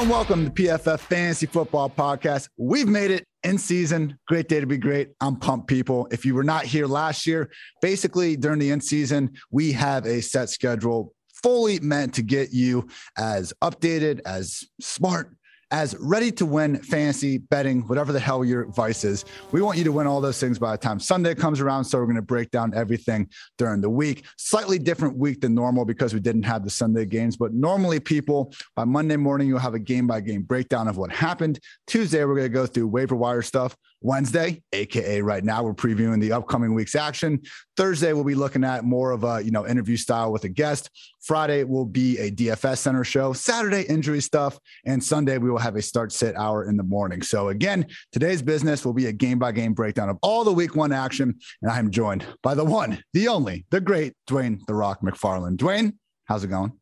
And welcome to PFF Fantasy Football Podcast. We've made it in season. Great day to be great. I'm pumped, people. If you were not here last year, basically during the end season, we have a set schedule fully meant to get you as updated, as smart, as ready to win fantasy betting, whatever the hell your vice is. We want you to win all those things by the time Sunday comes around. So we're going to break down everything during the week. Slightly different week than normal because we didn't have the Sunday games. But normally, people, by Monday morning, you'll have a game by game breakdown of what happened. Tuesday, we're going to go through waiver wire stuff. Wednesday, aka right now, we're previewing the upcoming week's action. Thursday, we'll be looking at more of a you know interview style with a guest. Friday will be a DFS center show. Saturday, injury stuff, and Sunday we will have a start sit hour in the morning. So again, today's business will be a game by game breakdown of all the week one action, and I am joined by the one, the only, the great Dwain the Rock McFarland. Dwain, how's it going,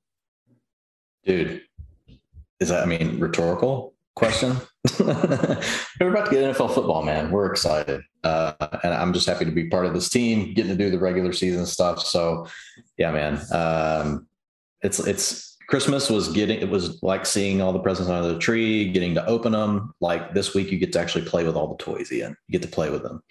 dude? Is that I mean rhetorical? question. We're about to get NFL football, man. We're excited. Uh, and I'm just happy to be part of this team, getting to do the regular season stuff. So, yeah, man. Um, it's, it's, Christmas was getting, it was like seeing all the presents under the tree, getting to open them. Like this week, you get to actually play with all the toys, Ian. You get to play with them.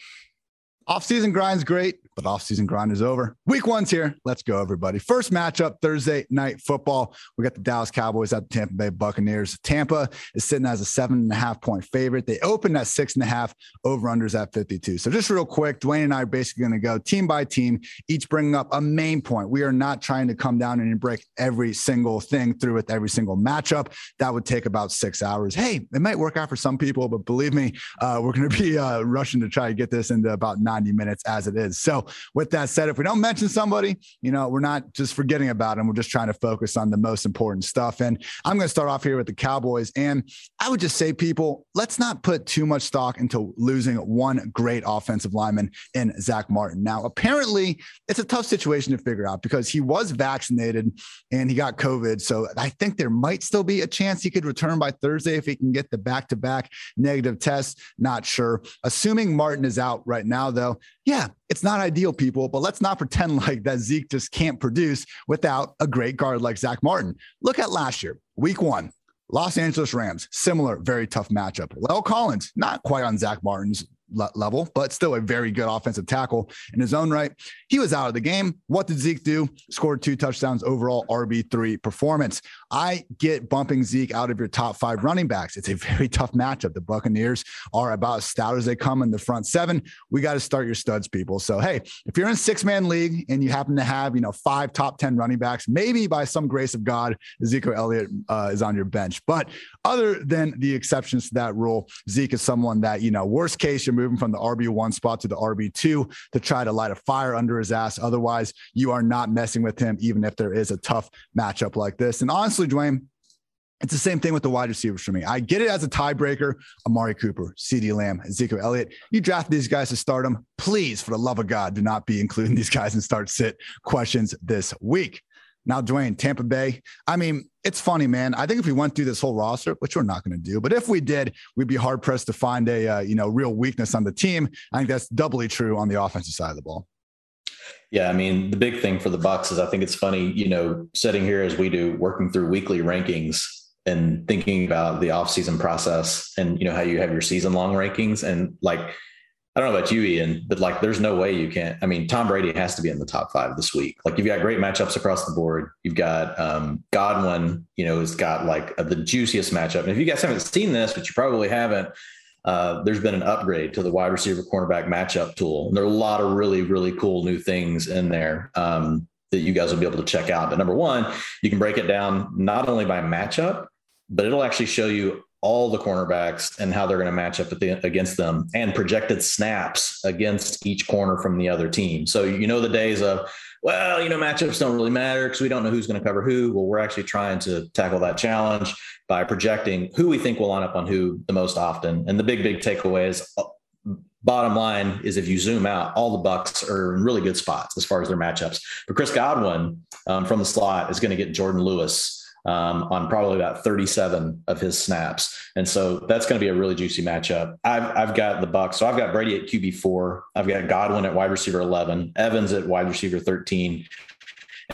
Off-season grind's great, but off-season grind is over. Week one's here. Let's go, everybody. First matchup Thursday night football. We got the Dallas Cowboys at the Tampa Bay Buccaneers. Tampa is sitting as a seven and a half point favorite. They opened at six and a half. Over unders at 52. So just real quick, Dwain and I are basically going to go team by team, each bringing up a main point. We are not trying to come down and break every single thing through with every single matchup. That would take about six hours. Hey, it might work out for some people, but believe me, uh, we're going to be uh, rushing to try to get this into about nine 90 minutes as it is. So, with that said, if we don't mention somebody, you know, we're not just forgetting about them. We're just trying to focus on the most important stuff. And I'm going to start off here with the Cowboys. And I would just say, people, let's not put too much stock into losing one great offensive lineman in Zach Martin. Now, apparently, it's a tough situation to figure out because he was vaccinated and he got COVID. So, I think there might still be a chance he could return by Thursday if he can get the back to back negative test. Not sure. Assuming Martin is out right now, though, yeah, it's not ideal, people, but let's not pretend like that Zeke just can't produce without a great guard like Zach Martin. Look at last year, week one. Los Angeles Rams, similar, very tough matchup. La'el Collins, not quite on Zach Martin's level, but still a very good offensive tackle in his own right. He was out of the game. What did Zeke do? Scored two touchdowns overall, RB3 performance. I get bumping Zeke out of your top five running backs. It's a very tough matchup. The Buccaneers are about as stout as they come in the front seven. We got to start your studs, people. So, hey, if you're in six man league and you happen to have, you know, five top 10 running backs, maybe by some grace of God, Ezekiel Elliott uh, is on your bench. But other than the exceptions to that rule, Zeke is someone that, you know, worst case, you're moving from the RB1 spot to the RB2 to try to light a fire under his ass. Otherwise, you are not messing with him, even if there is a tough matchup like this. And honestly, Dwain, it's the same thing with the wide receivers for me. I get it as a tiebreaker. Amari Cooper, CeeDee Lamb, Ezekiel Elliott. You draft these guys to start them. Please, for the love of God, do not be including these guys in start sit questions this week. Now, Dwain, Tampa Bay. I mean, it's funny, man. I think if we went through this whole roster, which we're not going to do, but if we did, we'd be hard pressed to find a uh, you know real weakness on the team. I think that's doubly true on the offensive side of the ball. Yeah, I mean, the big thing for the Bucs is I think it's funny, you know, sitting here as we do, working through weekly rankings and thinking about the offseason process and you know how you have your season long rankings and like I don't know about you, Ian, but like there's no way you can't. I mean, Tom Brady has to be in the top five this week. Like you've got great matchups across the board. You've got um, Godwin, you know, has got like a, the juiciest matchup. And if you guys haven't seen this, which you probably haven't, uh, there's been an upgrade to the wide receiver cornerback matchup tool. And there are a lot of really, really cool new things in there um, that you guys will be able to check out. But number one, you can break it down not only by matchup, but it'll actually show you all the cornerbacks and how they're going to match up against them and projected snaps against each corner from the other team. So, you know, the days of, well, you know, matchups don't really matter because we don't know who's going to cover who. Well, we're actually trying to tackle that challenge by projecting who we think will line up on who the most often. And the big, big takeaway is uh, bottom line is if you zoom out, all the Bucs are in really good spots as far as their matchups. But Chris Godwin um, from the slot is going to get Jourdan Lewis um, on probably about 37 of his snaps. And so that's going to be a really juicy matchup. I've, I've got the Bucs. So I've got Brady at QB four. I've got Godwin at wide receiver 11, Evans at wide receiver 13,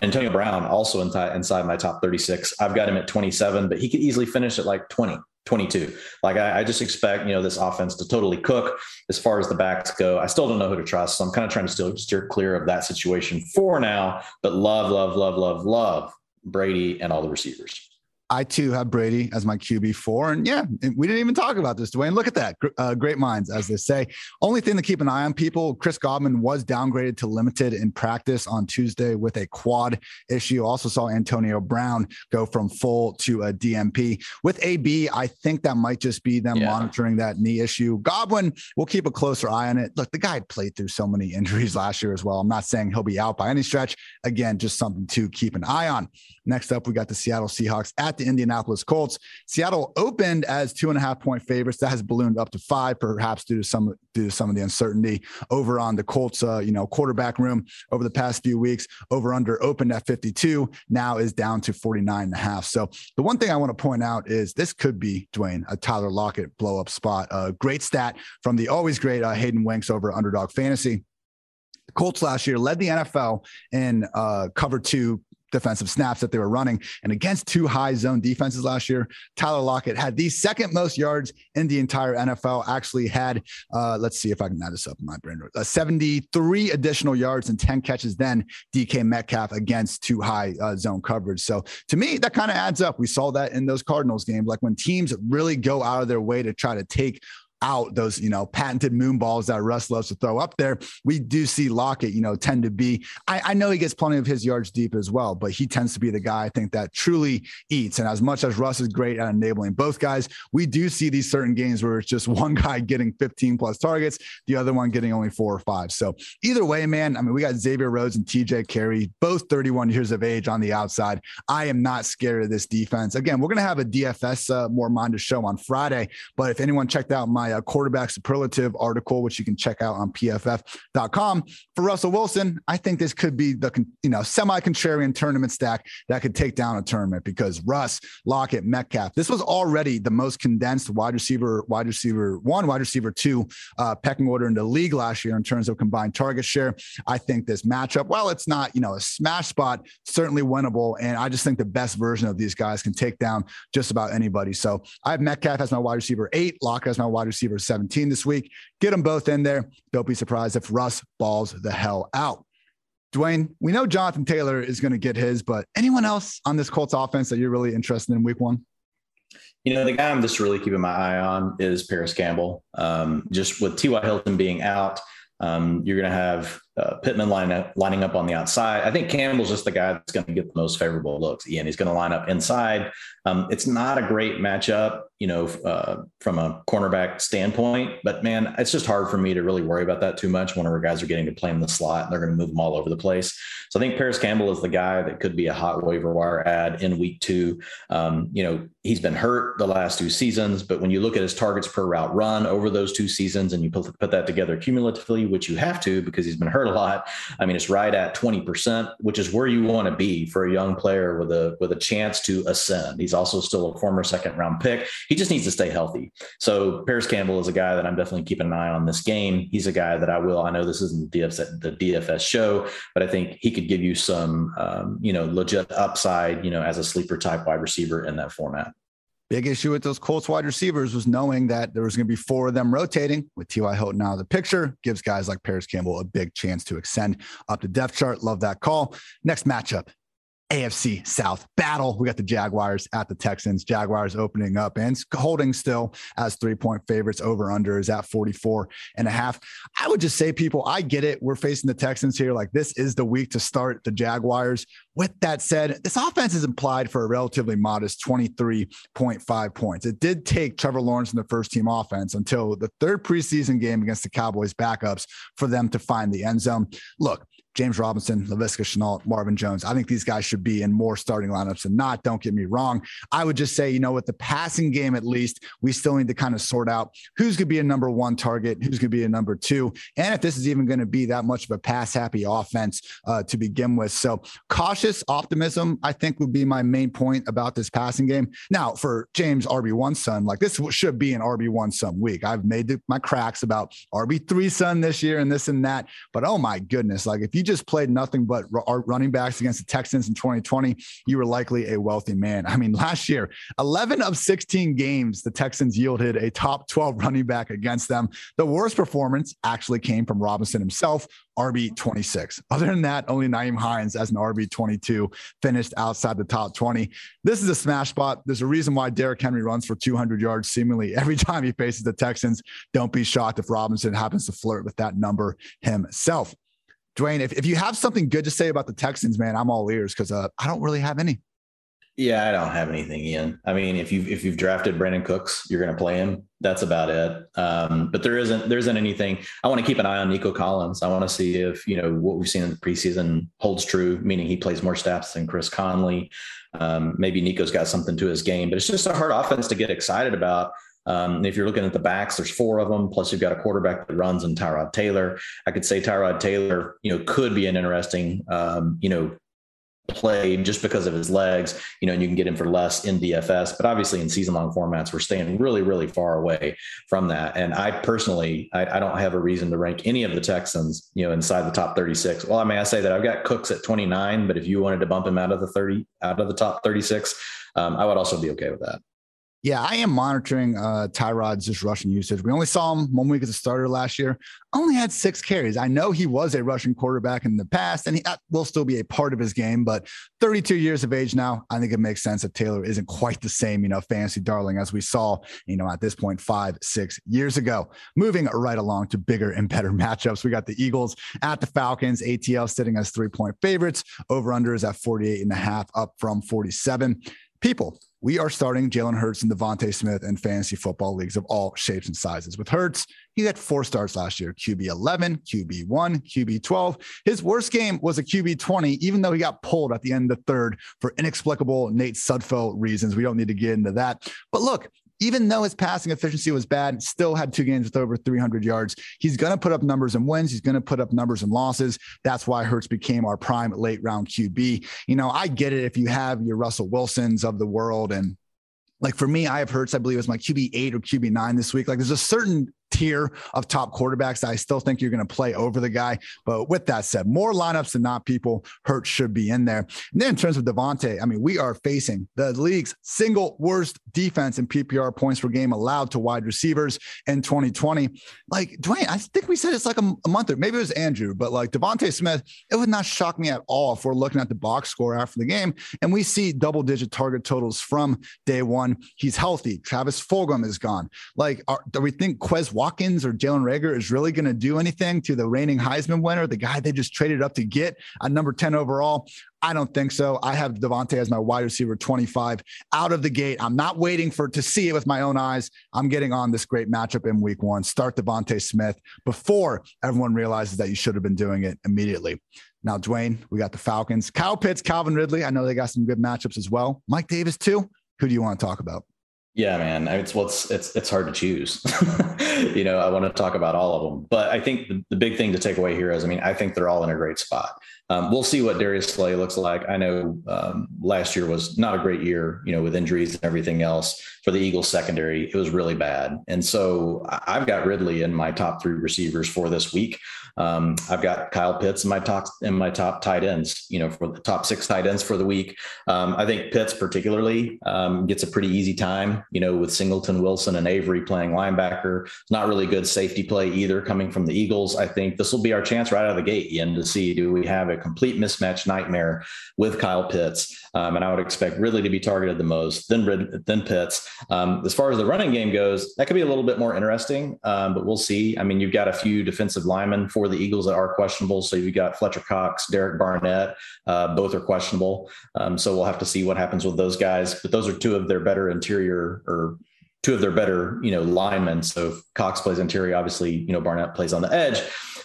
Antonio Brown also inside my top 36. I've got him at 27, but he could easily finish at like 20. 22. Like I, I, just expect, you know, this offense to totally cook as far as the backs go. I still don't know who to trust. So I'm kind of trying to still steer clear of that situation for now, but love, love, love, love, love Brady and all the receivers. I too have Brady as my QB four. And yeah, we didn't even talk about this, Dwain. Look at that. Uh, great minds, as they say. Only thing to keep an eye on, people Chris Godwin was downgraded to limited in practice on Tuesday with a quad issue. Also saw Antonio Brown go from full to a DNP. With AB, I think that might just be them yeah. monitoring that knee issue. Godwin, we'll keep a closer eye on it. Look, the guy played through so many injuries last year as well. I'm not saying he'll be out by any stretch. Again, just something to keep an eye on. Next up, we got the Seattle Seahawks at the Indianapolis Colts. Seattle opened as two and a half point favorites. That has ballooned up to five, perhaps due to some due to some of the uncertainty over on the Colts, uh, you know, quarterback room over the past few weeks. Over under opened at 52, now is down to 49 and a half. So the one thing I want to point out is this could be Dwain a Tyler Lockett blow up spot. A uh, great stat from the always great uh, Hayden Winks over Underdog Fantasy. Colts last year led the NFL in uh, cover two defensive snaps that they were running. And against two high zone defenses last year, Tyler Lockett had the second most yards in the entire NFL. Actually, had, uh, let's see if I can add this up in my brain, uh, 73 additional yards and 10 catches then DK Metcalf against two high uh, zone coverage. So to me, that kind of adds up. We saw that in those Cardinals games, like when teams really go out of their way to try to take out those, you know, patented moon balls that Russ loves to throw up there. We do see Lockett, you know, tend to be, I, I know he gets plenty of his yards deep as well, but he tends to be the guy I think that truly eats. And as much as Russ is great at enabling both guys, we do see these certain games where it's just one guy getting 15 plus targets, the other one getting only four or five. So either way, man, I mean, we got Xavier Rhodes and TJ Carrie, both 31 years of age on the outside. I am not scared of this defense. Again, we're going to have a DFS uh, more minded show on Friday, but if anyone checked out my uh, quarterback superlative article, which you can check out on pff.com. For Russell Wilson, I think this could be the you know semi contrarian tournament stack that could take down a tournament because Russ, Lockett, Metcalf. This was already the most condensed wide receiver, wide receiver one, wide receiver two uh, pecking order in the league last year in terms of combined target share. I think this matchup, while it's not you know a smash spot, certainly winnable, and I just think the best version of these guys can take down just about anybody. So I have Metcalf as my wide receiver eight, Lockett as my wide receiver 17 this week. Get them both in there. Don't be surprised if Russ balls the hell out. Dwain, we know Jonathan Taylor is going to get his, but anyone else on this Colts offense that you're really interested in week one? You know, the guy I'm just really keeping my eye on is Parris Campbell. Um, just with T.Y. Hilton being out, um, you're going to have uh, Pittman line up, lining up on the outside. I think Campbell's just the guy that's going to get the most favorable looks. Ian, he's going to line up inside. Um, it's not a great matchup, you know, uh, from a cornerback standpoint, but man, it's just hard for me to really worry about that too much when our guys are getting to play in the slot and they're going to move them all over the place. So I think Parris Campbell is the guy that could be a hot waiver wire ad in week two. Um, you know, he's been hurt the last two seasons, but when you look at his targets per route run over those two seasons and you put, put that together cumulatively, which you have to because he's been hurt a lot, I mean, it's right at 20%, which is where you want to be for a young player with a with a chance to ascend. He's also still a former second round pick. He just needs to stay healthy. So Parris Campbell is a guy that I'm definitely keeping an eye on this game. He's a guy that I will. I know this isn't the DFS, the DFS show, but I think he could give you some, um, you know, legit upside, you know, as a sleeper type wide receiver in that format. Big issue with those Colts wide receivers was knowing that there was going to be four of them rotating with T.Y. Hilton out of the picture. Gives guys like Parris Campbell a big chance to extend up the depth chart. Love that call. Next matchup AFC South battle. We got the Jaguars at the Texans. Jaguars opening up and holding still as three point favorites. Over under is at 44 and a half. I would just say, people, I get it. We're facing the Texans here. Like this is the week to start the Jaguars. With that said, this offense is implied for a relatively modest 23.5 points. It did take Trevor Lawrence in the first team offense until the third preseason game against the Cowboys backups for them to find the end zone. Look, James Robinson, Laviska Shenault, Marvin Jones. I think these guys should be in more starting lineups than not. Don't get me wrong. I would just say, you know, with the passing game, at least, we still need to kind of sort out who's going to be a number one target, who's going to be a number two, and if this is even going to be that much of a pass happy offense uh, to begin with. So cautious optimism, I think, would be my main point about this passing game. Now, for James RB1 son, like this should be an RB1 son week. I've made my cracks about RB3 son this year and this and that, but oh my goodness, like if you you just played nothing but running backs against the Texans in 2020, you were likely a wealthy man. I mean, last year, 11 of 16 games, the Texans yielded a top 12 running back against them. The worst performance actually came from Robinson himself, RB 26. Other than that, only Nyheim Hines as an RB 22 finished outside the top 20. This is a smash spot. There's a reason why Derrick Henry runs for 200 yards seemingly every time he faces the Texans. Don't be shocked if Robinson happens to flirt with that number himself. Dwain, if, if you have something good to say about the Texans, man, I'm all ears because uh, I don't really have any. Yeah, I don't have anything, Ian. I mean, if you've if you've drafted Brandin Cooks, you're going to play him. That's about it. Um, but there isn't there isn't anything. I want to keep an eye on Nico Collins. I want to see if you know what we've seen in the preseason holds true, meaning he plays more snaps than Chris Conley. Um, maybe Nico's got something to his game, but it's just a hard offense to get excited about. Um, if you're looking at the backs, there's four of them. Plus, you've got a quarterback that runs and Tyrod Taylor. I could say Tyrod Taylor, you know, could be an interesting, um, you know, play just because of his legs, you know, and you can get him for less in DFS. But obviously, in season long formats, we're staying really, really far away from that. And I personally, I, I, don't have a reason to rank any of the Texans, you know, inside the top 36. Well, I mean, I say that I've got Cooks at 29, but if you wanted to bump him out of the 30, out of the top 36, um, I would also be okay with that. Yeah, I am monitoring uh, Tyrod's just rushing usage. We only saw him one week as a starter last year. Only had six carries. I know he was a rushing quarterback in the past, and he will still be a part of his game. But 32 years of age now, I think it makes sense that Taylor isn't quite the same, you know, fancy darling as we saw, you know, at this point five, six years ago. Moving right along to bigger and better matchups, we got the Eagles at the Falcons. ATL sitting as three point favorites. Over under is at 48 and a half, up from 47. People, we are starting Jalen Hurts and DeVonta Smith in fantasy football leagues of all shapes and sizes. With Hurts, he had four starts last year QB 11, QB 1, QB 12. His worst game was a QB 20, even though he got pulled at the end of the third for inexplicable Nate Sudfeld reasons. We don't need to get into that. But look, even though his passing efficiency was bad, still had two games with over 300 yards. He's going to put up numbers and wins. He's going to put up numbers and losses. That's why Hurts became our prime late round QB. You know, I get it if you have your Russell Wilsons of the world and like for me, I have Hurts, I believe it was my QB eight or QB nine this week. Like there's a certain tier of top quarterbacks. I still think you're going to play over the guy. But with that said, more lineups than not people hurt should be in there. And then in terms of DeVonta, I mean, we are facing the league's single worst defense in PPR points per game allowed to wide receivers in 2020. Like Dwain, I think we said it's like a, a month or maybe it was Andrew, but like DeVonta Smith, it would not shock me at all if we're looking at the box score after the game and we see double digit target totals from day one. He's healthy. Travis Fulgham is gone. Like, are, do we think Quez Watkins or Jalen Reagor is really going to do anything to the reigning Heisman winner, the guy they just traded up to get at number 10 overall? I don't think so. I have DeVonta as my wide receiver 25 out of the gate. I'm not waiting for to see it with my own eyes. I'm getting on this great matchup in week one. Start DeVonta Smith before everyone realizes that you should have been doing it immediately. Now, Dwain, we got the Falcons. Kyle Pitts, Calvin Ridley. I know they got some good matchups as well. Mike Davis, too. Who do you want to talk about? Yeah, man. It's what's it's it's hard to choose. you know, I want to talk about all of them, but I think the, the, big thing to take away here is, I mean, I think they're all in a great spot. Um, we'll see what Darius Slay looks like. I know um, last year was not a great year, you know, with injuries and everything else for the Eagles secondary. It was really bad, and so I've got Ridley in my top three receivers for this week. Um, I've got Kyle Pitts in my top in my top tight ends, you know, for the top six tight ends for the week. Um, I think Pitts particularly um, gets a pretty easy time, you know, with Singleton, Wilson, and Avery playing linebacker. It's not really good safety play either coming from the Eagles. I think this will be our chance right out of the gate, Ian, to see do we have a complete mismatch nightmare with Kyle Pitts. Um, and I would expect Ridley to be targeted the most, then Rid- then Pitts. Um, as far as the running game goes, that could be a little bit more interesting, um, but we'll see. I mean, you've got a few defensive linemen for the Eagles that are questionable. So you've got Fletcher Cox, Derek Barnett, uh, both are questionable. Um, so we'll have to see what happens with those guys. But those are two of their better interior or two of their better, you know, linemen. So Cox plays interior, obviously, you know, Barnett plays on the edge.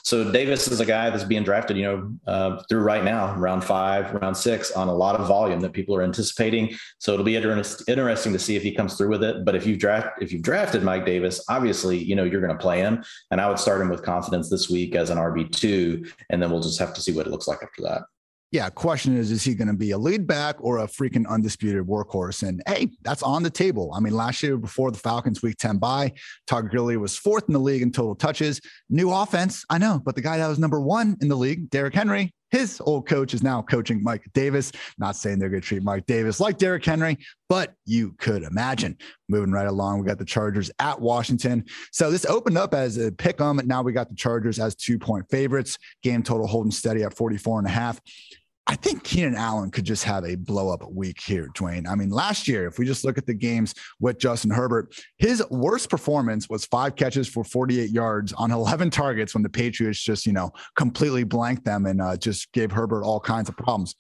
So Davis is a guy that's being drafted, you know, uh, through right now, round five, round six, on a lot of volume that people are anticipating. So it'll be inter- interesting to see if he comes through with it. But if you've draft if you've drafted Mike Davis, obviously, you know, you're going to play him, and I would start him with confidence this week as an RB two, and then we'll just have to see what it looks like after that. Yeah, question is, is he going to be a lead back or a freaking undisputed workhorse? And hey, that's on the table. I mean, last year before the Falcons week 10 bye, Todd Gurley was fourth in the league in total touches. New offense, I know, but the guy that was number one in the league, Derrick Henry, his old coach is now coaching Mike Davis. Not saying they're going to treat Mike Davis like Derrick Henry, but you could imagine. Moving right along, we got the Chargers at Washington. So this opened up as a pick 'em. And now we got the Chargers as two point favorites. Game total holding steady at 44 and a half. I think Keenan Allen could just have a blow up week here, Dwain. I mean, last year, if we just look at the games with Justin Herbert, his worst performance was five catches for 48 yards on 11 targets when the Patriots just, you know, completely blanked them and uh, just gave Herbert all kinds of problems.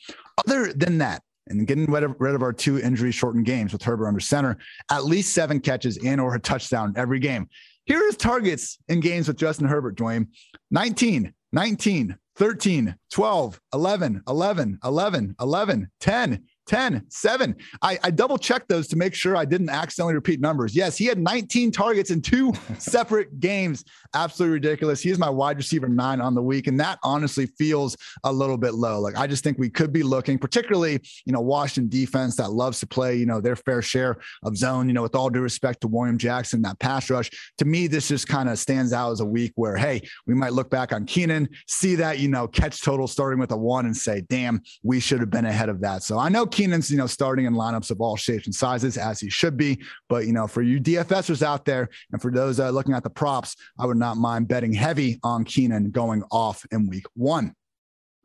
Other than that, and getting rid of, our two injury shortened games with Herbert under center, at least seven catches and or a touchdown every game. Here is targets in games with Justin Herbert, Dwain. 19, 19, 13, 12, 11, 11, 11, 11, 10, 10, 7. I, I double checked those to make sure I didn't accidentally repeat numbers. Yes, he had 19 targets in two separate games. Absolutely ridiculous. He is my wide receiver nine on the week. And that honestly feels a little bit low. Like I just think we could be looking, particularly, you know, Washington defense that loves to play, you know, their fair share of zone, you know, with all due respect to William Jackson, that pass rush. To me, this just kind of stands out as a week where, hey, we might look back on Keenan, see that, you know, catch total starting with a one and say, damn, we should have been ahead of that. So I know Keenan's, you know, starting in lineups of all shapes and sizes as he should be. But, you know, for you DFSers out there and for those uh, looking at the props, I would not mind betting heavy on Keenan going off in week one.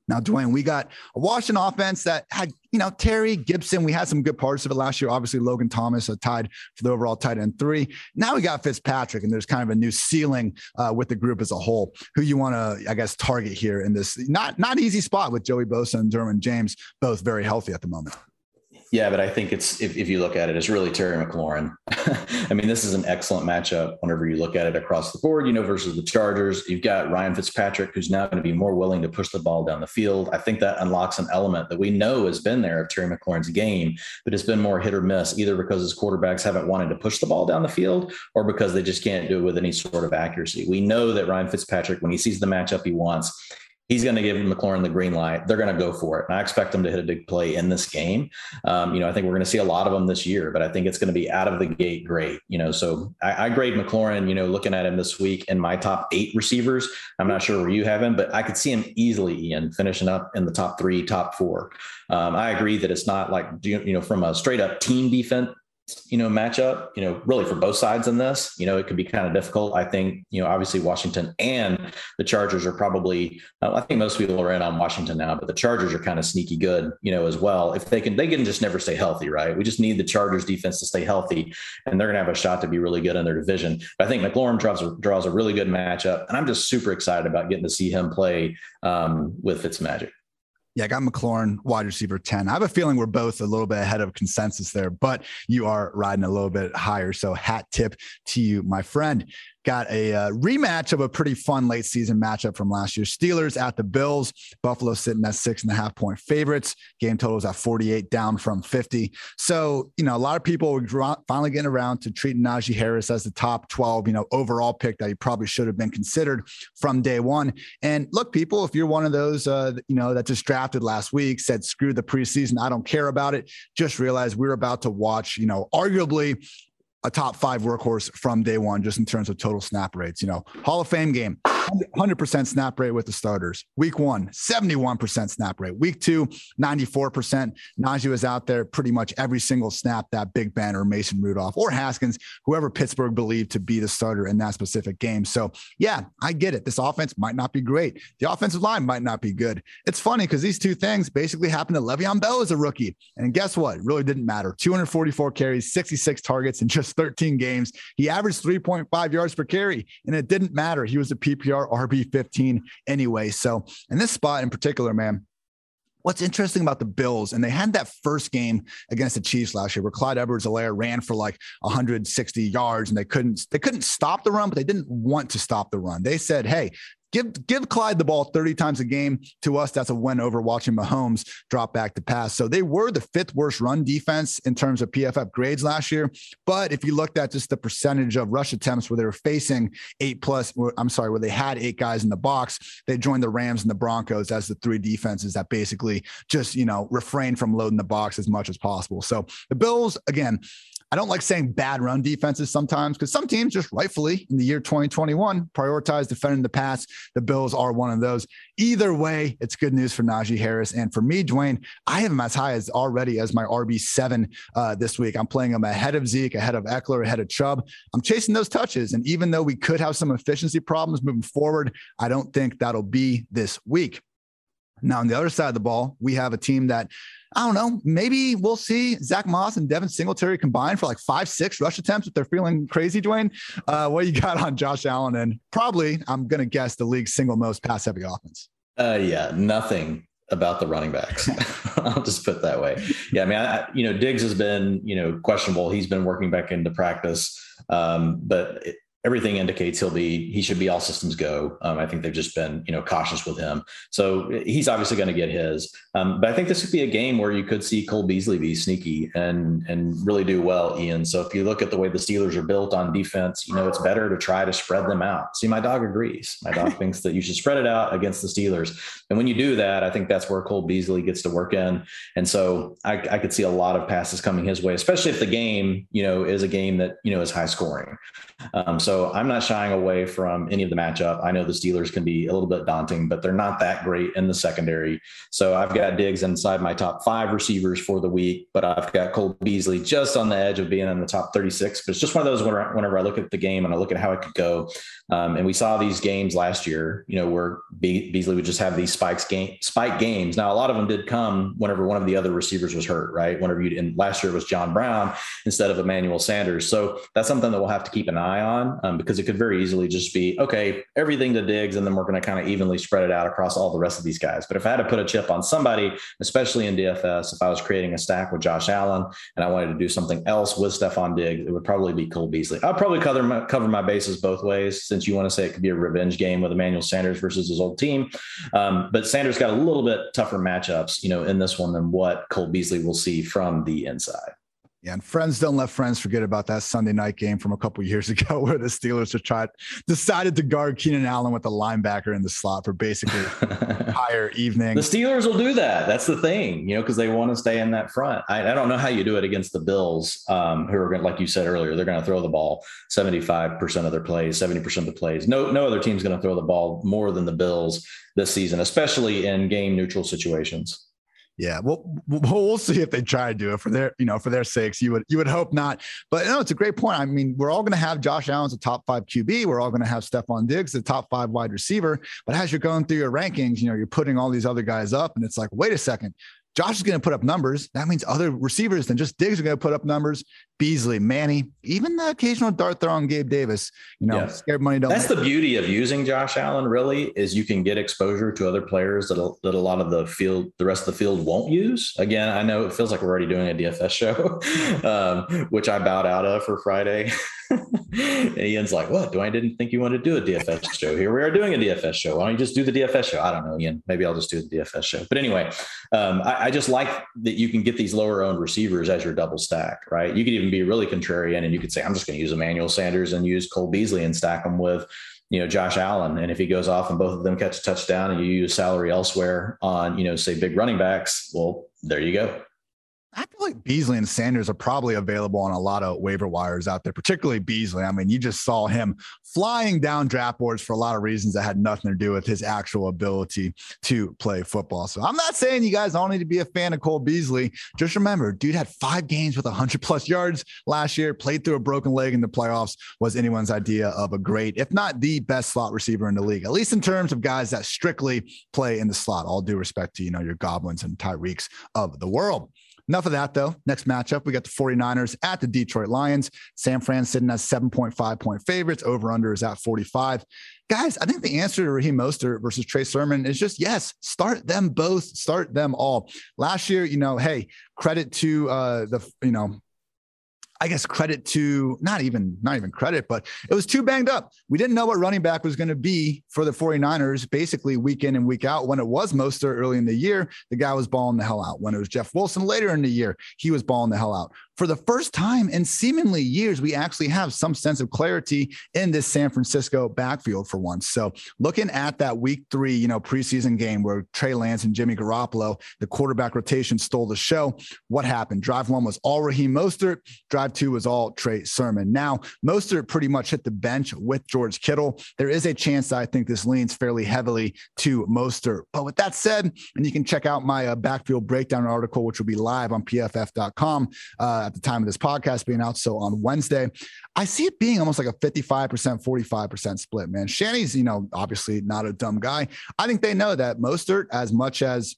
Now, Dwain, we got a Washington offense that had, you know, Terry Gibson. We had some good parts of it last year. Obviously, Logan Thomas tied for the overall tight end three. Now we got Fitzpatrick, and there's kind of a new ceiling uh, with the group as a whole. Who you want to, I guess, target here in this not not easy spot with Joey Bosa and Derwin James both very healthy at the moment. Yeah, but I think it's if, if you look at it, it's really Terry McLaurin. I mean, this is an excellent matchup whenever you look at it across the board, you know, versus the Chargers. You've got Ryan Fitzpatrick, who's now going to be more willing to push the ball down the field. I think that unlocks an element that we know has been there of Terry McLaurin's game, but it's been more hit or miss, either because his quarterbacks haven't wanted to push the ball down the field or because they just can't do it with any sort of accuracy. We know that Ryan Fitzpatrick, when he sees the matchup he wants, he's going to give McLaurin the green light. They're going to go for it. And I expect them to hit a big play in this game. Um, you know, I think we're going to see a lot of them this year, but I think it's going to be out of the gate great. You know, so I, I grade McLaurin, you know, looking at him this week in my top eight receivers. I'm not sure where you have him, but I could see him easily, Ian, finishing up in the top three, top four. Um, I agree that it's not like, you know, from a straight up team defense you know, matchup, you know, really for both sides in this, you know, it could be kind of difficult. I think, you know, obviously Washington and the Chargers are probably, uh, I think most people are in on Washington now, but the Chargers are kind of sneaky good, you know, as well. If they can, they can just never stay healthy, right? We just need the Chargers defense to stay healthy and they're going to have a shot to be really good in their division. But I think McLaurin draws, draws a really good matchup and I'm just super excited about getting to see him play um, with Fitzmagic. Yeah, I got McLaurin, wide receiver 10. I have a feeling we're both a little bit ahead of consensus there, but you are riding a little bit higher. So, hat tip to you, my friend got a uh, rematch of a pretty fun late season matchup from last year. Steelers at the Bills. Buffalo sitting at six and a half point favorites. Game total is at 48, down from 50. So, you know, a lot of people were finally getting around to treating Najee Harris as the top 12, you know, overall pick that he probably should have been considered from day one. And look, people, if you're one of those, uh, you know, that just drafted last week, said, screw the preseason, I don't care about it, just realize we're about to watch, you know, arguably a top five workhorse from day one, just in terms of total snap rates. You know, Hall of Fame game, 100% snap rate with the starters. Week one, 71% snap rate. Week two, 94%. Najee was out there pretty much every single snap that Big Ben or Mason Rudolph or Haskins, whoever Pittsburgh believed to be the starter in that specific game. So, yeah, I get it. This offense might not be great. The offensive line might not be good. It's funny because these two things basically happened to Le'Veon Bell as a rookie. And guess what? It really didn't matter. 244 carries, 66 targets in just 13 games. He averaged 3.5 yards per carry, and it didn't matter. He was a PPR RB 15 anyway. So, in this spot in particular, man, what's interesting about the Bills, and they had that first game against the Chiefs last year where Clyde Edwards-Helaire ran for like 160 yards and they couldn't they couldn't stop the run, but they didn't want to stop the run. They said, hey, give give Clyde the ball 30 times a game. To us, that's a win over watching Mahomes drop back to pass. So they were the fifth worst run defense in terms of PFF grades last year. But if you looked at just the percentage of rush attempts where they were facing eight plus, I'm sorry, where they had eight guys in the box, they joined the Rams and the Broncos as the three defenses that basically just, you know, refrain from loading the box as much as possible. So the Bills, again, I don't like saying bad run defenses sometimes because some teams just rightfully in the year 2021 prioritize defending the pass. The Bills are one of those. Either way, it's good news for Najee Harris. And for me, Dwain, I have him as high as already as my RB7 uh, this week. I'm playing him ahead of Zeke, ahead of Ekeler, ahead of Chubb. I'm chasing those touches. And even though we could have some efficiency problems moving forward, I don't think that'll be this week. Now, on the other side of the ball, we have a team that I don't know. Maybe we'll see Zach Moss and Devin Singletary combined for like five, six rush attempts if they're feeling crazy, Dwain. Uh, what you got on Josh Allen and probably, I'm going to guess, the league's single most pass heavy offense? Uh, yeah, nothing about the running backs. I'll just put that way. Yeah, I mean, I, you know, Diggs has been, you know, questionable. He's been working back into practice, um, but it, everything indicates he'll be he should be all systems go. Um, I think they've just been you know cautious with him, so he's obviously going to get his. Um, but I think this could be a game where you could see Cole Beasley be sneaky and and really do well, Ian. So if you look at the way the Steelers are built on defense, you know it's better to try to spread them out. See, my dog agrees. My dog thinks that you should spread it out against the Steelers, and when you do that, I think that's where Cole Beasley gets to work in. And so I, I could see a lot of passes coming his way, especially if the game you know is a game that you know is high scoring. Um, so I'm not shying away from any of the matchup. I know the Steelers can be a little bit daunting, but they're not that great in the secondary. So I've got Diggs inside my top five receivers for the week, but I've got Cole Beasley just on the edge of being in the top 36. But it's just one of those whenever, whenever I look at the game and I look at how it could go. Um, and we saw these games last year, you know, where Be- Beasley would just have these spikes game spike games. Now a lot of them did come whenever one of the other receivers was hurt, right? Whenever you and last year was John Brown instead of Emmanuel Sanders. So that's something that we'll have to keep an eye on um, because it could very easily just be okay, everything to Diggs, and then we're going to kind of evenly spread it out across all the rest of these guys. But if I had to put a chip on somebody, especially in DFS, if I was creating a stack with Josh Allen and I wanted to do something else with Stefon Diggs, it would probably be Cole Beasley. I'll probably cover my, cover my bases both ways since you want to say it could be a revenge game with Emmanuel Sanders versus his old team. Um, but Sanders got a little bit tougher matchups, you know, in this one than what Cole Beasley will see from the inside. Yeah, and friends don't let friends forget about that Sunday night game from a couple years ago where the Steelers just tried decided to guard Keenan Allen with a linebacker in the slot for basically entire evening. The Steelers will do that. That's the thing, you know, because they want to stay in that front. I, I, don't know how you do it against the Bills, um, who are going, like you said earlier, they're going to throw the ball 75% of their plays, 70% of the plays. No, no other team's going to throw the ball more than the Bills this season, especially in game neutral situations. Yeah, well, we'll see if they try to do it for their, you know, for their sakes. You would, you would hope not. But no, it's a great point. I mean, we're all going to have Josh Allen's a top five QB. We're all going to have Stefon Diggs, the top five wide receiver. But as you're going through your rankings, you know, you're putting all these other guys up, and it's like, wait a second, Josh is going to put up numbers. That means other receivers than just Diggs are going to put up numbers. Beasley, Manny, even the occasional dart throw on Gabe Davis. You know, yeah. scared money don't. That's the beauty of using Josh Allen. Really, is you can get exposure to other players that a, that a lot of the field, the rest of the field won't use. Again, I know it feels like we're already doing a DFS show, um, which I bowed out of for Friday. and Ian's like, "What? Do I didn't think you wanted to do a DFS show? Here we are doing a DFS show. Why don't you just do the DFS show? I don't know, Ian. Maybe I'll just do the DFS show. But anyway, um, I, I, just like that you can get these lower owned receivers as your double stack, right? You could even be really contrarian, and you could say, "I'm just going to use Emmanuel Sanders and use Cole Beasley and stack them with." You know, Josh Allen. And if he goes off and both of them catch a touchdown and you use salary elsewhere on, you know, say big running backs, well, there you go. I feel like Beasley and Sanders are probably available on a lot of waiver wires out there, particularly Beasley. I mean, you just saw him flying down draft boards for a lot of reasons that had nothing to do with his actual ability to play football. So I'm not saying you guys all need to be a fan of Cole Beasley. Just remember, dude had five games with 100 plus yards last year, played through a broken leg in the playoffs, was anyone's idea of a great, if not the best slot receiver in the league, at least in terms of guys that strictly play in the slot. All due respect to, you know, your goblins and Tyreeks of the world. Enough of that, though. Next matchup, we got the 49ers at the Detroit Lions. San Fran sitting as 7.5 point favorites. Over under is at 45. Guys, I think the answer to Raheem Mostert versus Trey Sermon is just yes, start them both, start them all. Last year, you know, hey, credit to uh, the, you know, I guess credit to not even not even credit, but it was too banged up. We didn't know what running back was going to be for the 49ers basically week in and week out. When it was Mostert early in the year, the guy was balling the hell out. When it was Jeff Wilson later in the year, he was balling the hell out for the first time in seemingly years, we actually have some sense of clarity in this San Francisco backfield for once. So looking at that week three, you know, preseason game where Trey Lance and Jimmy Garoppolo, the quarterback rotation stole the show. What happened? Drive one was all Raheem Mostert. Drive two was all Trey Sermon. Now, Mostert pretty much hit the bench with George Kittle. There is a chance that I think this leans fairly heavily to Mostert. But with that said, and you can check out my uh, backfield breakdown article, which will be live on pff.com. Uh, at the time of this podcast being out. So on Wednesday, I see it being almost like a 55%, 45% split, man. Shanny's, you know, obviously not a dumb guy. I think they know that Mostert, as much as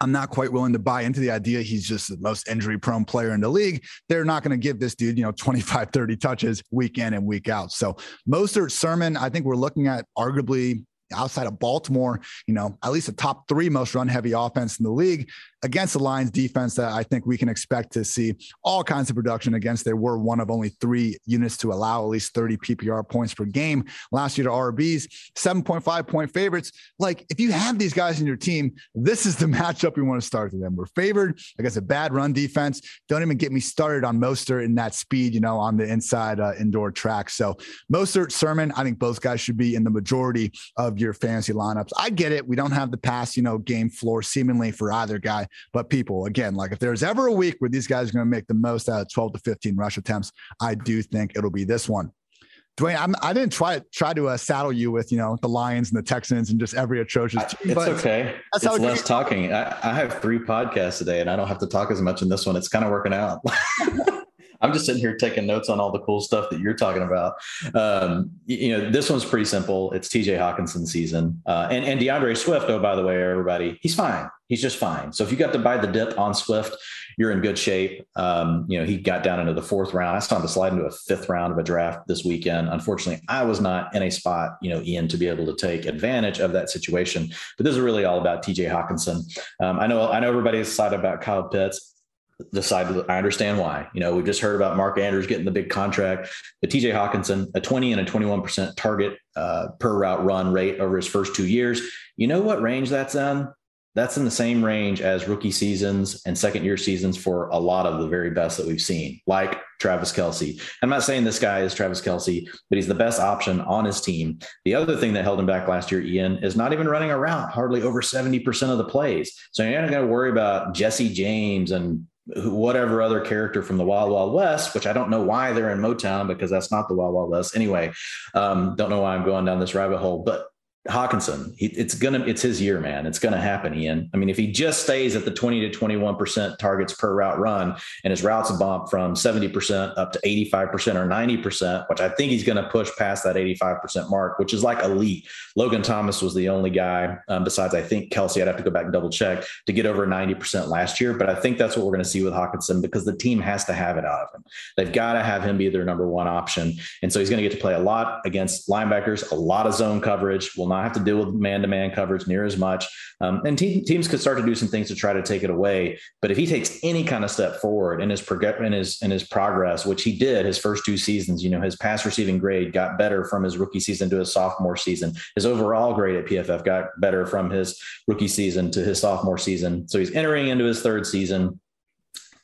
I'm not quite willing to buy into the idea he's just the most injury prone player in the league. They're not going to give this dude, you know, 25, 30 touches week in and week out. So Mostert Sermon, I think we're looking at arguably outside of Baltimore, you know, at least a top three most run heavy offense in the league against the Lions defense that I think we can expect to see all kinds of production against. They were one of only three units to allow at least 30 PPR points per game last year to RBs, 7.5 point favorites. Like if you have these guys in your team, this is the matchup you want to start to them. We're favored against a bad run defense. Don't even get me started on Mostert in that speed, you know, on the inside uh, indoor track. So Mostert, Sermon, I think both guys should be in the majority of your fantasy lineups. I get it. We don't have the pass, you know, game floor seemingly for either guy. But people, again, like if there's ever a week where these guys are going to make the most out of 12 to 15 rush attempts, I do think it'll be this one. Dwain, I'm, I did not try try to uh, saddle you with you know the Lions and the Texans and just every atrocious team. It's okay. That's it's less talking. I, I have three podcasts today, and I don't have to talk as much in this one. It's kind of working out. I'm just sitting here taking notes on all the cool stuff that you're talking about. Um, you, know, this one's pretty simple. It's TJ Hockenson season. Uh, and, and D'Andre Swift, oh, by the way, everybody, he's fine. He's just fine. So if you got to buy the dip on Swift, you're in good shape. Um, you know, he got down into the fourth round. I saw him slide into a fifth round of a draft this weekend. Unfortunately, I was not in a spot, you know, Ian, to be able to take advantage of that situation. But this is really all about TJ Hockenson. Um, I know, I know everybody's excited about Kyle Pitts decided I understand why. You know, we just heard about Mark Andrews getting the big contract, but TJ Hockenson a 20 and a 21% target uh, per route run rate over his first two years. You know what range that's in? That's in the same range as rookie seasons and second year seasons for a lot of the very best that we've seen, like Travis Kelce. I'm not saying this guy is Travis Kelce, but he's the best option on his team. The other thing that held him back last year, Ian, is not even running a route, hardly over 70% of the plays. So you're not going to worry about Jesse James and whatever other character from the Wild Wild West, which I don't know why they're in Motown because that's not the Wild Wild West. Anyway, um, don't know why I'm going down this rabbit hole, but Hockenson, he, it's gonna, it's his year, man. It's gonna happen, Ian. I mean, if he just stays at the 20 to 21 percent targets per route run, and his routes bump from 70 percent up to 85 percent or 90 percent, which I think he's to push past that 85 percent mark, which is like elite. Logan Thomas was the only guy, um, besides I think Kelce. I'd have to go back and double check to get over 90 percent last year, but I think that's what we're to see with Hockenson because the team has to have it out of him. They've got to have him be their number one option, and so he's to get to play a lot against linebackers, a lot of zone coverage. Will not have to deal with man-to-man coverage near as much. Um, and te- teams could start to do some things to try to take it away. But if he takes any kind of step forward in his prog- in his in his progress, which he did his first two seasons, you know, his pass receiving grade got better from his rookie season to his sophomore season. His overall grade at PFF got better from his rookie season to his sophomore season. So he's entering into his third season.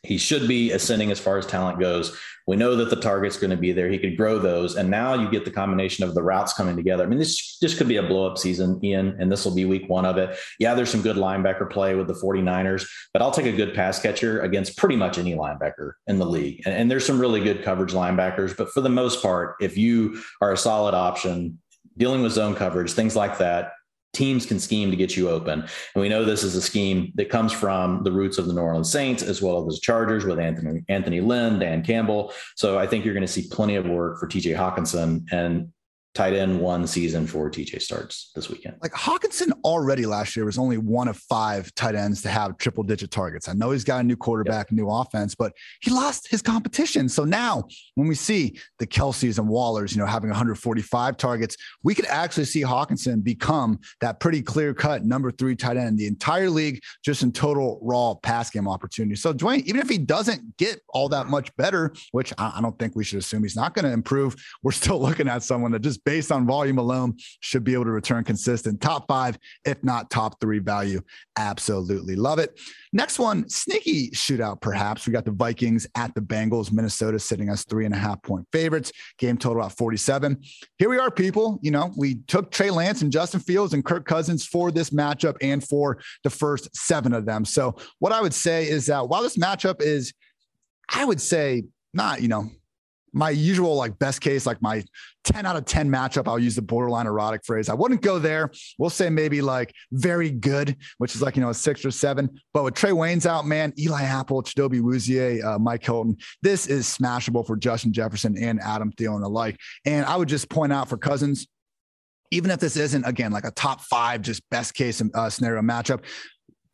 He should be ascending as far as talent goes. We know that the target's going to be there. He could grow those. And now you get the combination of the routes coming together. I mean, this, this could be a blow up season, Ian, and this will be week one of it. Yeah, there's some good linebacker play with the 49ers, but I'll take a good pass catcher against pretty much any linebacker in the league. And, and there's some really good coverage linebackers. But for the most part, if you are a solid option, dealing with zone coverage, things like that, teams can scheme to get you open. And we know this is a scheme that comes from the roots of the New Orleans Saints as well as the Chargers with Anthony Anthony Lynn, Dan Campbell. So I think you're going to see plenty of work for TJ Hockenson. And tight end one season for TJ starts this weekend. Like Hockenson already last year was only one of five tight ends to have triple digit targets. I know he's got a new quarterback, yep. new offense, but he lost his competition. So now when we see the Kelces and Wallers, you know, having 145 targets, we could actually see Hockenson become that pretty clear cut number three tight end in the entire league, just in total raw pass game opportunity. So Dwain, even if he doesn't get all that much better, which I don't think we should assume he's not going to improve, we're still looking at someone that just based on volume alone, should be able to return consistent top five, if not top three value. Absolutely love it. Next one, sneaky shootout, perhaps. We got the Vikings at the Bengals, Minnesota sitting us three and a half point favorites, game total at 47. Here we are, people. You know, we took Trey Lance and Justin Fields and Kirk Cousins for this matchup and for the first seven of them. So, what I would say is that while this matchup is, I would say, not, you know, my usual like best case, like my 10 out of 10 matchup, I'll use the borderline erotic phrase. I wouldn't go there. We'll say maybe like very good, which is like, you know, a six or seven. But with Trae Waynes out, man, Eli Apple, Chidobe Awuzie, uh, Mike Hilton, this is smashable for Justin Jefferson and Adam Thielen alike. And I would just point out for Cousins, even if this isn't again like a top five, just best case uh, scenario matchup,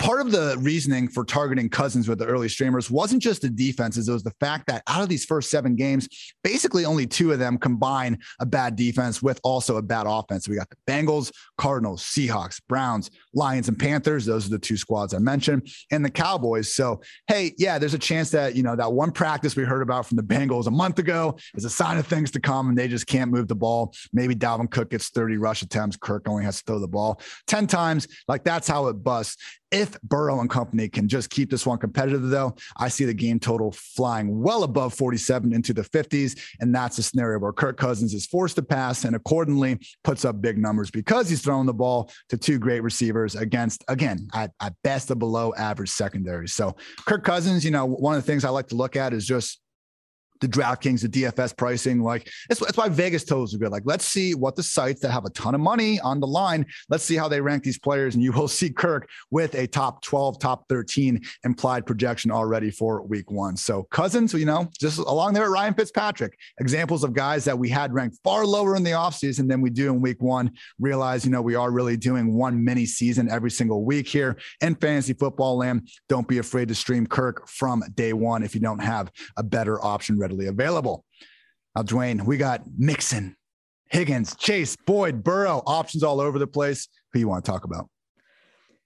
part of the reasoning for targeting Cousins with the early streamers wasn't just the defenses. It was the fact that out of these first seven games, basically only two of them combine a bad defense with also a bad offense. We got the Bengals, Cardinals, Seahawks, Browns, Lions, and Panthers. Those are the two squads I mentioned, and the Cowboys. So, hey, yeah, there's a chance that, you know, that one practice we heard about from the Bengals a month ago is a sign of things to come, and they just can't move the ball. Maybe Dalvin Cook gets 30 rush attempts. Kirk only has to throw the ball 10 times. Like that's how it busts. If Burrow and company can just keep this one competitive, though, I see the game total flying well above 47 into the 50s. And that's a scenario where Kirk Cousins is forced to pass and accordingly puts up big numbers because he's throwing the ball to two great receivers against, again, at, at best a below average secondary. So Kirk Cousins, you know, one of the things I like to look at is just the DraftKings, the DFS pricing. Like that's, that's why Vegas totals are good. Like let's see what the sites that have a ton of money on the line. Let's see how they rank these players, and you will see Kirk with a top 12, top 13 implied projection already for Week One. So Cousins, you know, just along there, at Ryan Fitzpatrick, examples of guys that we had ranked far lower in the offseason than we do in Week One. Realize, you know, we are really doing one mini season every single week here in fantasy football land. Don't be afraid to stream Kirk from day one if you don't have a better option ready readily available. Now, Dwain, we got Mixon, Higgins, Chase, Boyd, Burrow, options all over the place. Who you want to talk about?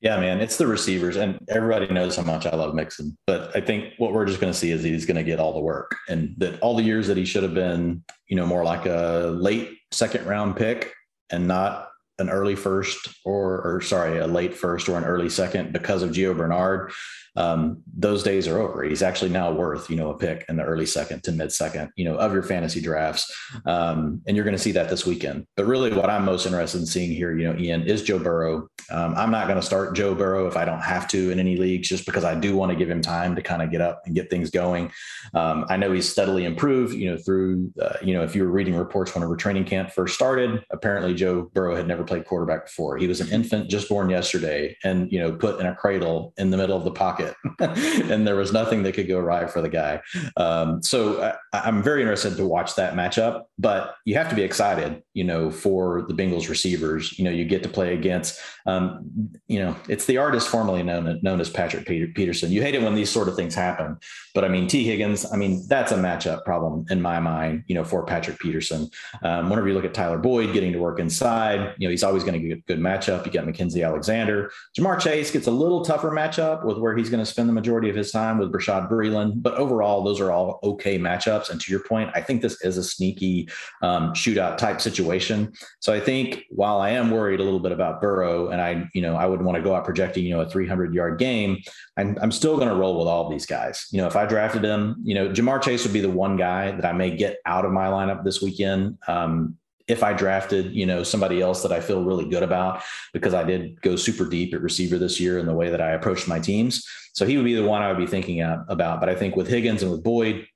Yeah, man, it's the receivers, and everybody knows how much I love Mixon. But I think what we're just going to see is he's going to get all the work, and that all the years that he should have been, you know, more like a late second round pick and not an early first or, or sorry, a late first or an early second because of Gio Bernard um, those days are over. He's actually now worth, you know, a pick in the early second to mid second, you know, of your fantasy drafts. Um, and you're going to see that this weekend. But really, what I'm most interested in seeing here, you know, Ian, is Joe Burrow. Um, I'm not going to start Joe Burrow if I don't have to in any leagues, just because I do want to give him time to kind of get up and get things going. Um, I know he's steadily improved, you know, through, uh, you know, if you were reading reports when whenever training camp first started, apparently Joe Burrow had never played quarterback before. He was an infant just born yesterday and, you know, put in a cradle in the middle of the pocket and there was nothing that could go right for the guy. Um, so I, am very interested to watch that matchup, but you have to be excited, you know, for the Bengals receivers. You know, you get to play against, um, you know, it's the artist formerly known, known as Patrick Peter, Peterson. You hate it when these sort of things happen, but I mean, Tee Higgins, I mean, that's a matchup problem in my mind, you know, for Patrick Peterson. Um, whenever you look at Tyler Boyd getting to work inside, you know, he's always going to get a good matchup. You got Mackensie Alexander. Ja'Marr Chase gets a little tougher matchup with where he's going to spend the majority of his time with Bashaud Breeland. But overall, those are all okay matchups. And to your point, I think this is a sneaky um, shootout type situation. So I think while I am worried a little bit about Burrow, and I, you know, I would want to go out projecting, you know, a 300 yard game, I'm, I'm still going to roll with all these guys. You know, if I drafted him, you know, Ja'Marr Chase would be the one guy that I may get out of my lineup this weekend. Um, if I drafted, you know, somebody else that I feel really good about because I did go super deep at receiver this year in the way that I approached my teams. So he would be the one I would be thinking about. But I think with Higgins and with Boyd,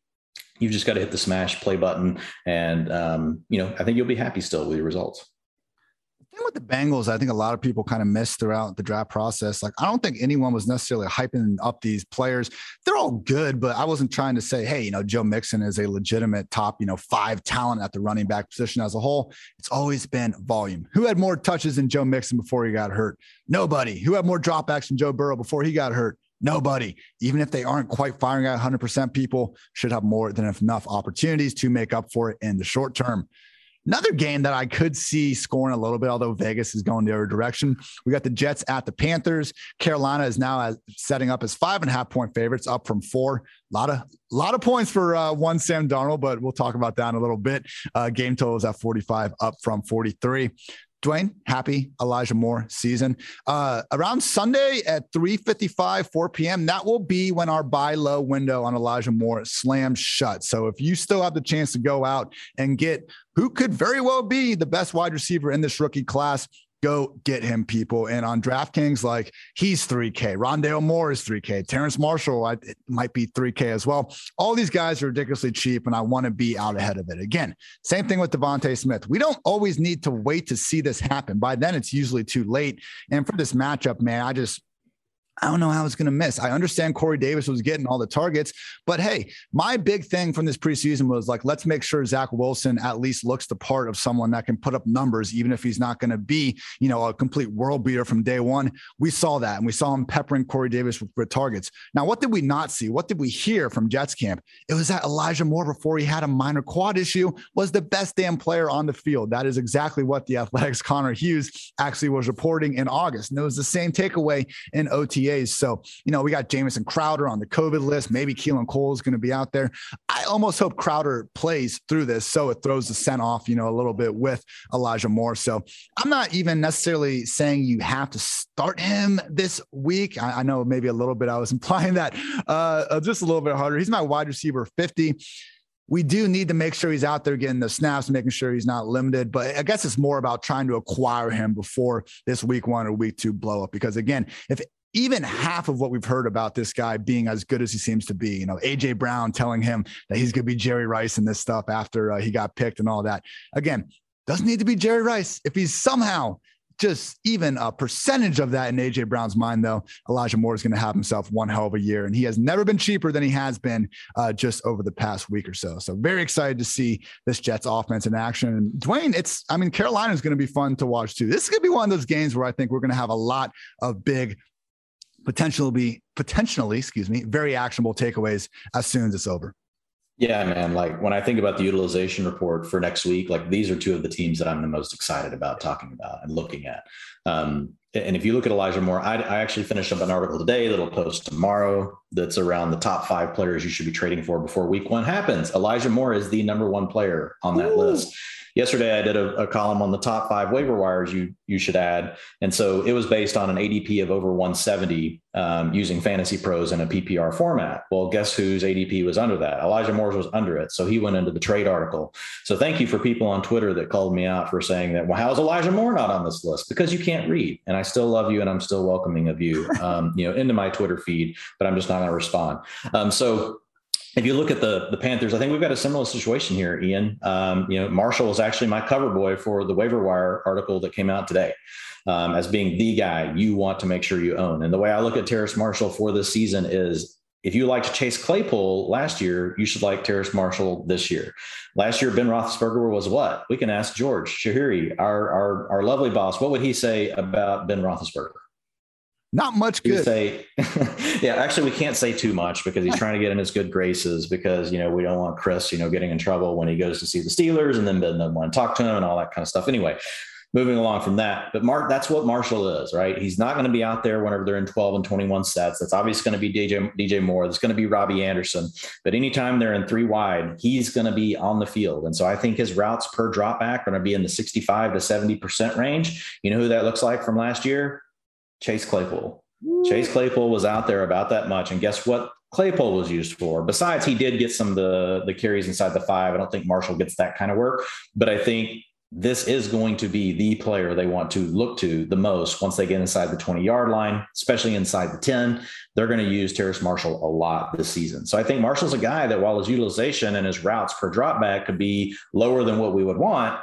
you've just got to hit the smash play button. And, um, you know, I think you'll be happy still with your results with the Bengals, I think a lot of people kind of missed throughout the draft process. Like, I don't think anyone was necessarily hyping up these players. They're all good, but I wasn't trying to say, hey, you know, Joe Mixon is a legitimate top, you know, five talent at the running back position as a whole. It's always been volume. Who had more touches than Joe Mixon before he got hurt? Nobody. Who had more dropbacks than Joe Burrow before he got hurt? Nobody, even if they aren't quite firing at 100%, people should have more than enough opportunities to make up for it in the short term. Another game that I could see scoring a little bit, although Vegas is going the other direction. We got the Jets at the Panthers. Carolina is now setting up as five and a half point favorites, up from four. A lot of lot of points for uh, one Sam Darnold, but we'll talk about that in a little bit. Uh, game total is at 45, up from 43. Dwain, happy Elijah Moore season. Uh, around Sunday at 3:55, 4 p.m. That will be when our buy low window on Elijah Moore slams shut. So if you still have the chance to go out and get who could very well be the best wide receiver in this rookie class, Go get him, people. And on DraftKings, like he's 3K. Rondale Moore is 3K. Terrace Marshall I, might be 3K as well. All these guys are ridiculously cheap, and I want to be out ahead of it. Again, same thing with DeVonta Smith. We don't always need to wait to see this happen. By then, it's usually too late. And for this matchup, man, I just I don't know how it's going to miss. I understand Corey Davis was getting all the targets, but hey, my big thing from this preseason was like, let's make sure Zach Wilson at least looks the part of someone that can put up numbers, even if he's not going to be, you know, a complete world beater from day one. We saw that and we saw him peppering Corey Davis with, with targets. Now, what did we not see? What did we hear from Jets camp? It was that Elijah Moore, before he had a minor quad issue, was the best damn player on the field. That is exactly what the Athletic's Connor Hughes actually was reporting in August. And it was the same takeaway in OTA so, you know, we got Jamison Crowder on the COVID list. Maybe Keelan Cole is going to be out there. I almost hope Crowder plays through this so it throws the scent off, you know, a little bit with Elijah Moore. So I'm not even necessarily saying you have to start him this week. I, I know maybe a little bit I was implying that uh, just a little bit harder. He's my wide receiver 50 we do need to make sure he's out there getting the snaps, making sure he's not limited. But I guess it's more about trying to acquire him before this week one or week two blow up. Because again, if even half of what we've heard about this guy being as good as he seems to be. You know, AJ Brown telling him that he's going to be Jerry Rice and this stuff after uh, he got picked and all that. Again, doesn't need to be Jerry Rice. If he's somehow just even a percentage of that in AJ Brown's mind, though, Elijah Moore is going to have himself one hell of a year. And he has never been cheaper than he has been uh, just over the past week or so. So very excited to see this Jets offense in action. And Dwain, it's, I mean, Carolina is going to be fun to watch too. This is going to be one of those games where I think we're going to have a lot of big potentially be potentially, excuse me, very actionable takeaways as soon as it's over. Yeah, man. Like when I think about the utilization report for next week, like these are two of the teams that I'm the most excited about talking about and looking at. Um, and if you look at Elijah Moore, I, I, actually finished up an article today that'll post tomorrow that's around the top five players you should be trading for before week one happens. Elijah Moore is the number one player on that Ooh. list yesterday I did a, a, column on the top five waiver wires you you should add, and so it was based on an ADP of over 170 um, using Fantasy Pros in a PPR format. Well, guess whose ADP was under that? Elijah Moore's was under it, so he went into the trade article. So thank you for people on Twitter that called me out for saying that. Well, how is Elijah Moore not on this list? Because you can't read, and I still love you, and I'm still welcoming of you, um, you know, into my Twitter feed, but I'm just not going to respond. Um, so if you look at the the Panthers, I think we've got a similar situation here, Ian. Um, you know, Marshall was actually my cover boy for the waiver wire article that came out today, um, as being the guy you want to make sure you own. And the way I look at Terrace Marshall for this season is. If you liked to Chase Claypool last year, you should like Terrace Marshall this year. Last year, Ben Roethlisberger was what? We can ask George Chahrouri, our, our, our lovely boss. What would he say about Ben Roethlisberger? Not much good. Say, yeah, actually, we can't say too much because he's trying to get in his good graces because, you know, we don't want Chris, you know, getting in trouble when he goes to see the Steelers and then doesn't want to talk to him and all that kind of stuff. Anyway, moving along from that. But Mark, that's what Marshall is, right? He's not going to be out there whenever they're in 12 and 21 sets. That's obviously going to be DJ, DJ Moore. That's going to be Robbie Anderson. But anytime they're in three wide, he's going to be on the field. And so I think his routes per drop back are going to be in the 65 to 70% range. You know who that looks like from last year? Chase Claypool. Chase Claypool was out there about that much. And guess what? Claypool was used for. Besides, he did get some of the, the carries inside the five. I don't think Marshall gets that kind of work, but I think this is going to be the player they want to look to the most once they get inside the 20 yard line, especially inside the 10. They're going to use Terrace Marshall a lot this season. So I think Marshall's a guy that while his utilization and his routes per drop back could be lower than what we would want,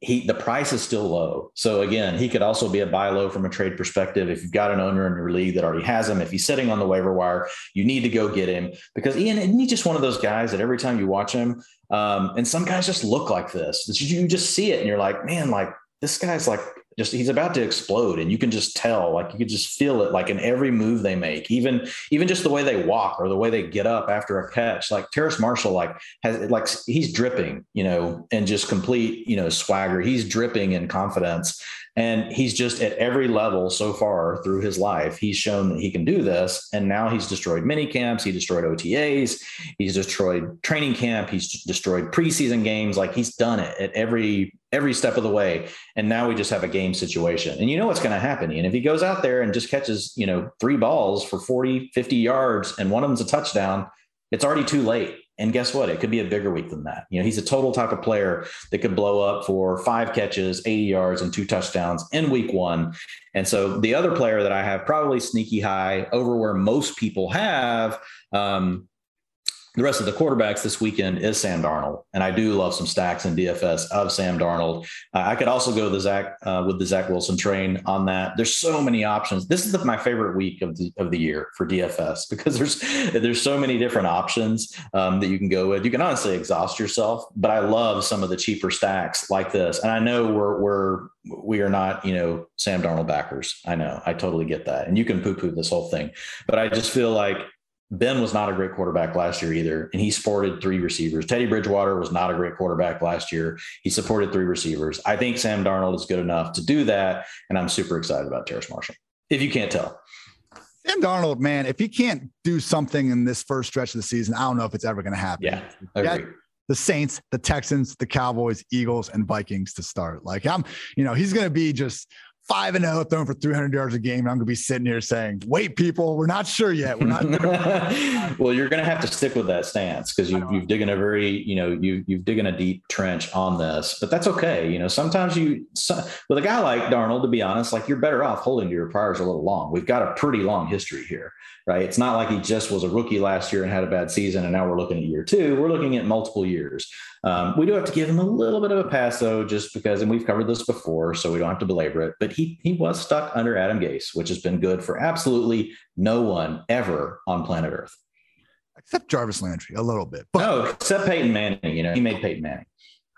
he the price is still low. So again, he could also be a buy low from a trade perspective. If you've got an owner in your league that already has him, if he's sitting on the waiver wire, you need to go get him because Ian, isn't he just one of those guys that every time you watch him, um, and some guys just look like this. You just see it and you're like, man, like this guy's like just he's about to explode and you can just tell like you can just feel it like in every move they make even even just the way they walk or the way they get up after a catch. Like Terrace Marshall like has like he's dripping you know and just complete you know swagger. He's dripping in confidence and he's just at every level so far through his life, he's shown that he can do this. And now he's destroyed mini camps, he destroyed OTAs, he's destroyed training camp, he's destroyed preseason games. Like he's done it at every every step of the way. And now we just have a game situation. And you know what's going to happen. And if he goes out there and just catches, you know, three balls for 40, 50 yards and one of them's a touchdown, it's already too late. And guess what? It could be a bigger week than that. You know, he's a total type of player that could blow up for five catches, 80 yards, and two touchdowns in week one. And so the other player that I have probably sneaky high over where most people have um, the rest of the quarterbacks this weekend is Sam Darnold, and I do love some stacks in DFS of Sam Darnold. Uh, I could also go the Zach uh, with the Zach Wilson train on that. There's so many options. This is the, my favorite week of the of the year for DFS because there's there's so many different options um, that you can go with. You can honestly exhaust yourself, but I love some of the cheaper stacks like this. And I know we're we're we are not you know Sam Darnold backers. I know I totally get that, and you can poo poo this whole thing, but I just feel like Ben was not a great quarterback last year either, and he supported three receivers. Teddy Bridgewater was not a great quarterback last year. He supported three receivers. I think Sam Darnold is good enough to do that, and I'm super excited about Terrace Marshall. If you can't tell. Sam Darnold, man, if he can't do something in this first stretch of the season, I don't know if it's ever going to happen. Yeah, agree. the Saints, the Texans, the Cowboys, Eagles, and Vikings to start. Like I'm, you know, he's going to be just five and zero, oh, throwing for 300 yards a game. I'm going to be sitting here saying, "Wait, people, we're not sure yet. We're not." well, you're going to have to stick with that stance because you've, you've digging a very, you know, you you've digging a deep trench on this. But that's okay. You know, sometimes you with a guy like Darnold, to be honest, like you're better off holding to your priors a little long. We've got a pretty long history here right? It's not like he just was a rookie last year and had a bad season, and now we're looking at year two. We're looking at multiple years. Um, we do have to give him a little bit of a pass, though, just because, and we've covered this before, so we don't have to belabor it. But he he was stuck under Adam Gase, which has been good for absolutely no one ever on planet Earth, except Jarvis Landry, a little bit. But- no, except Peyton Manning. You know, he made Peyton Manning.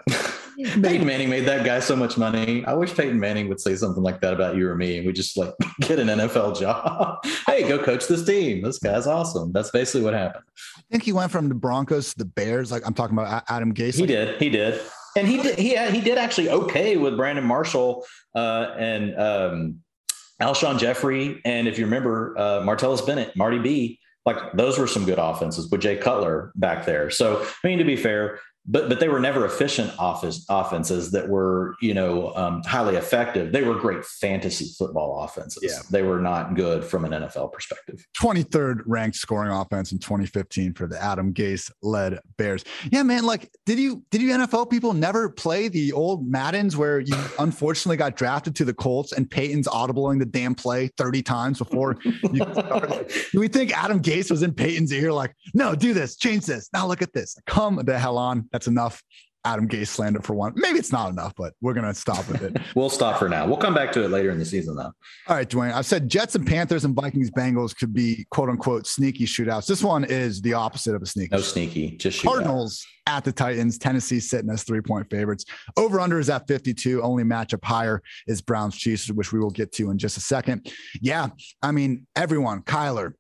Peyton Manning made that guy so much money. I wish Peyton Manning would say something like that about you or me, and we just like get an NFL job. hey, go coach this team. This guy's awesome. That's basically what happened. I think he went from the Broncos to the Bears. Like I'm talking about Adam Gase. He did. He did. And he did. He he did actually okay with Brandon Marshall uh, and um, Alshon Jeffery, and if you remember, uh, Martellus Bennett, Marty B. Like those were some good offenses with Jay Cutler back there. So I mean, to be fair, but but they were never efficient office offenses that were you know um, highly effective. They were great fantasy football offenses. Yeah. They were not good from an NFL perspective. 23rd ranked scoring offense in 2015 for the Adam Gase led Bears. Yeah, man. Like, did you did you NFL people never play the old Maddens where you unfortunately got drafted to the Colts and Peyton's audibling the damn play 30 times before you do we think Adam Gase was in Peyton's ear like, no, do this, change this. Now look at this. Come the hell on that's enough Adam Gase slander for one. Maybe it's not enough, but we're going to stop with it. we'll stop for now. We'll come back to it later in the season, though. All right, Dwain. I've said Jets and Panthers and Vikings Bengals could be quote unquote sneaky shootouts. This one is the opposite of a sneaky. No sneaky, just shootout. Cardinals at the Titans. Tennessee sitting as three point favorites. Over under is at 52. Only matchup higher is Browns Chiefs, which we will get to in just a second. Yeah, I mean, everyone, Kyler,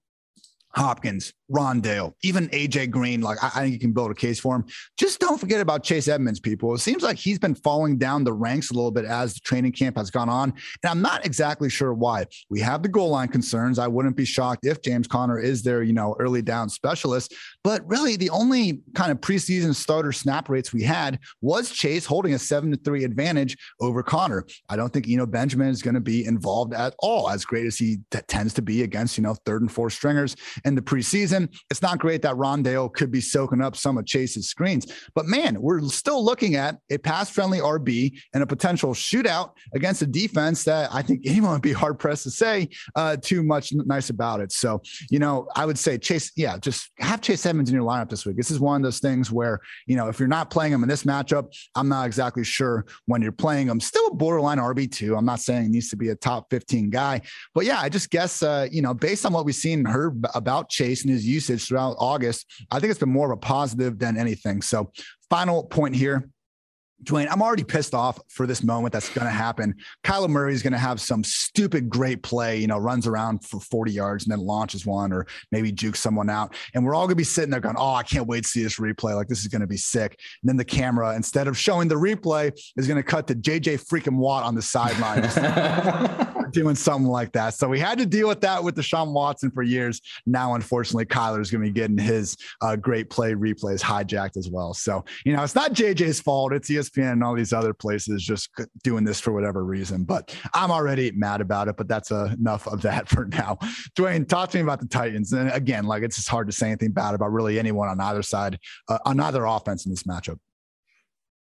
Hopkins, Rondale, even AJ Green. Like I, I, think you can build a case for him. Just don't forget about Chase Edmonds, people. It seems like he's been falling down the ranks a little bit as the training camp has gone on. And I'm not exactly sure why. We have the goal line concerns. I wouldn't be shocked if James Conner is their, you know, early down specialist. But really, the only kind of preseason starter snap rates we had was Chase holding a seven to three advantage over Conner. I don't think Eno Benjamin is going to be involved at all, as great as he t- tends to be against, you know, third and fourth stringers in the preseason. It's not great that Rondale could be soaking up some of Chase's screens, but man, we're still looking at a pass friendly RB and a potential shootout against a defense that I think anyone would be hard pressed to say uh, too much nice about it. So, you know, I would say Chase, yeah, just have Chase Edmonds in your lineup this week. This is one of those things where, you know, if you're not playing him in this matchup, I'm not exactly sure when you're playing him. Still a borderline RB2. I'm not saying he needs to be a top 15 guy, but yeah, I just guess, uh, you know, based on what we've seen and heard about Chase and his usage throughout August, I think it's been more of a positive than anything. So, final point here Dwain, I'm already pissed off for this moment that's going to happen. Kyler Murray is going to have some stupid great play, you know, runs around for 40 yards and then launches one or maybe jukes someone out. And we're all going to be sitting there going, oh, I can't wait to see this replay. Like, this is going to be sick. And then the camera, instead of showing the replay, is going to cut to JJ freaking Watt on the sideline doing something like that. So we had to deal with that with Deshaun Watson for years. Now, unfortunately, Kyler is going to be getting his uh, great play replays hijacked as well. So, you know, it's not JJ's fault. It's ESPN ESPN and all these other places just doing this for whatever reason. But I'm already mad about it. But that's uh, enough of that for now. Dwain, talk to me about the Titans. And again, like it's just hard to say anything bad about really anyone on either side, uh, on either offense in this matchup.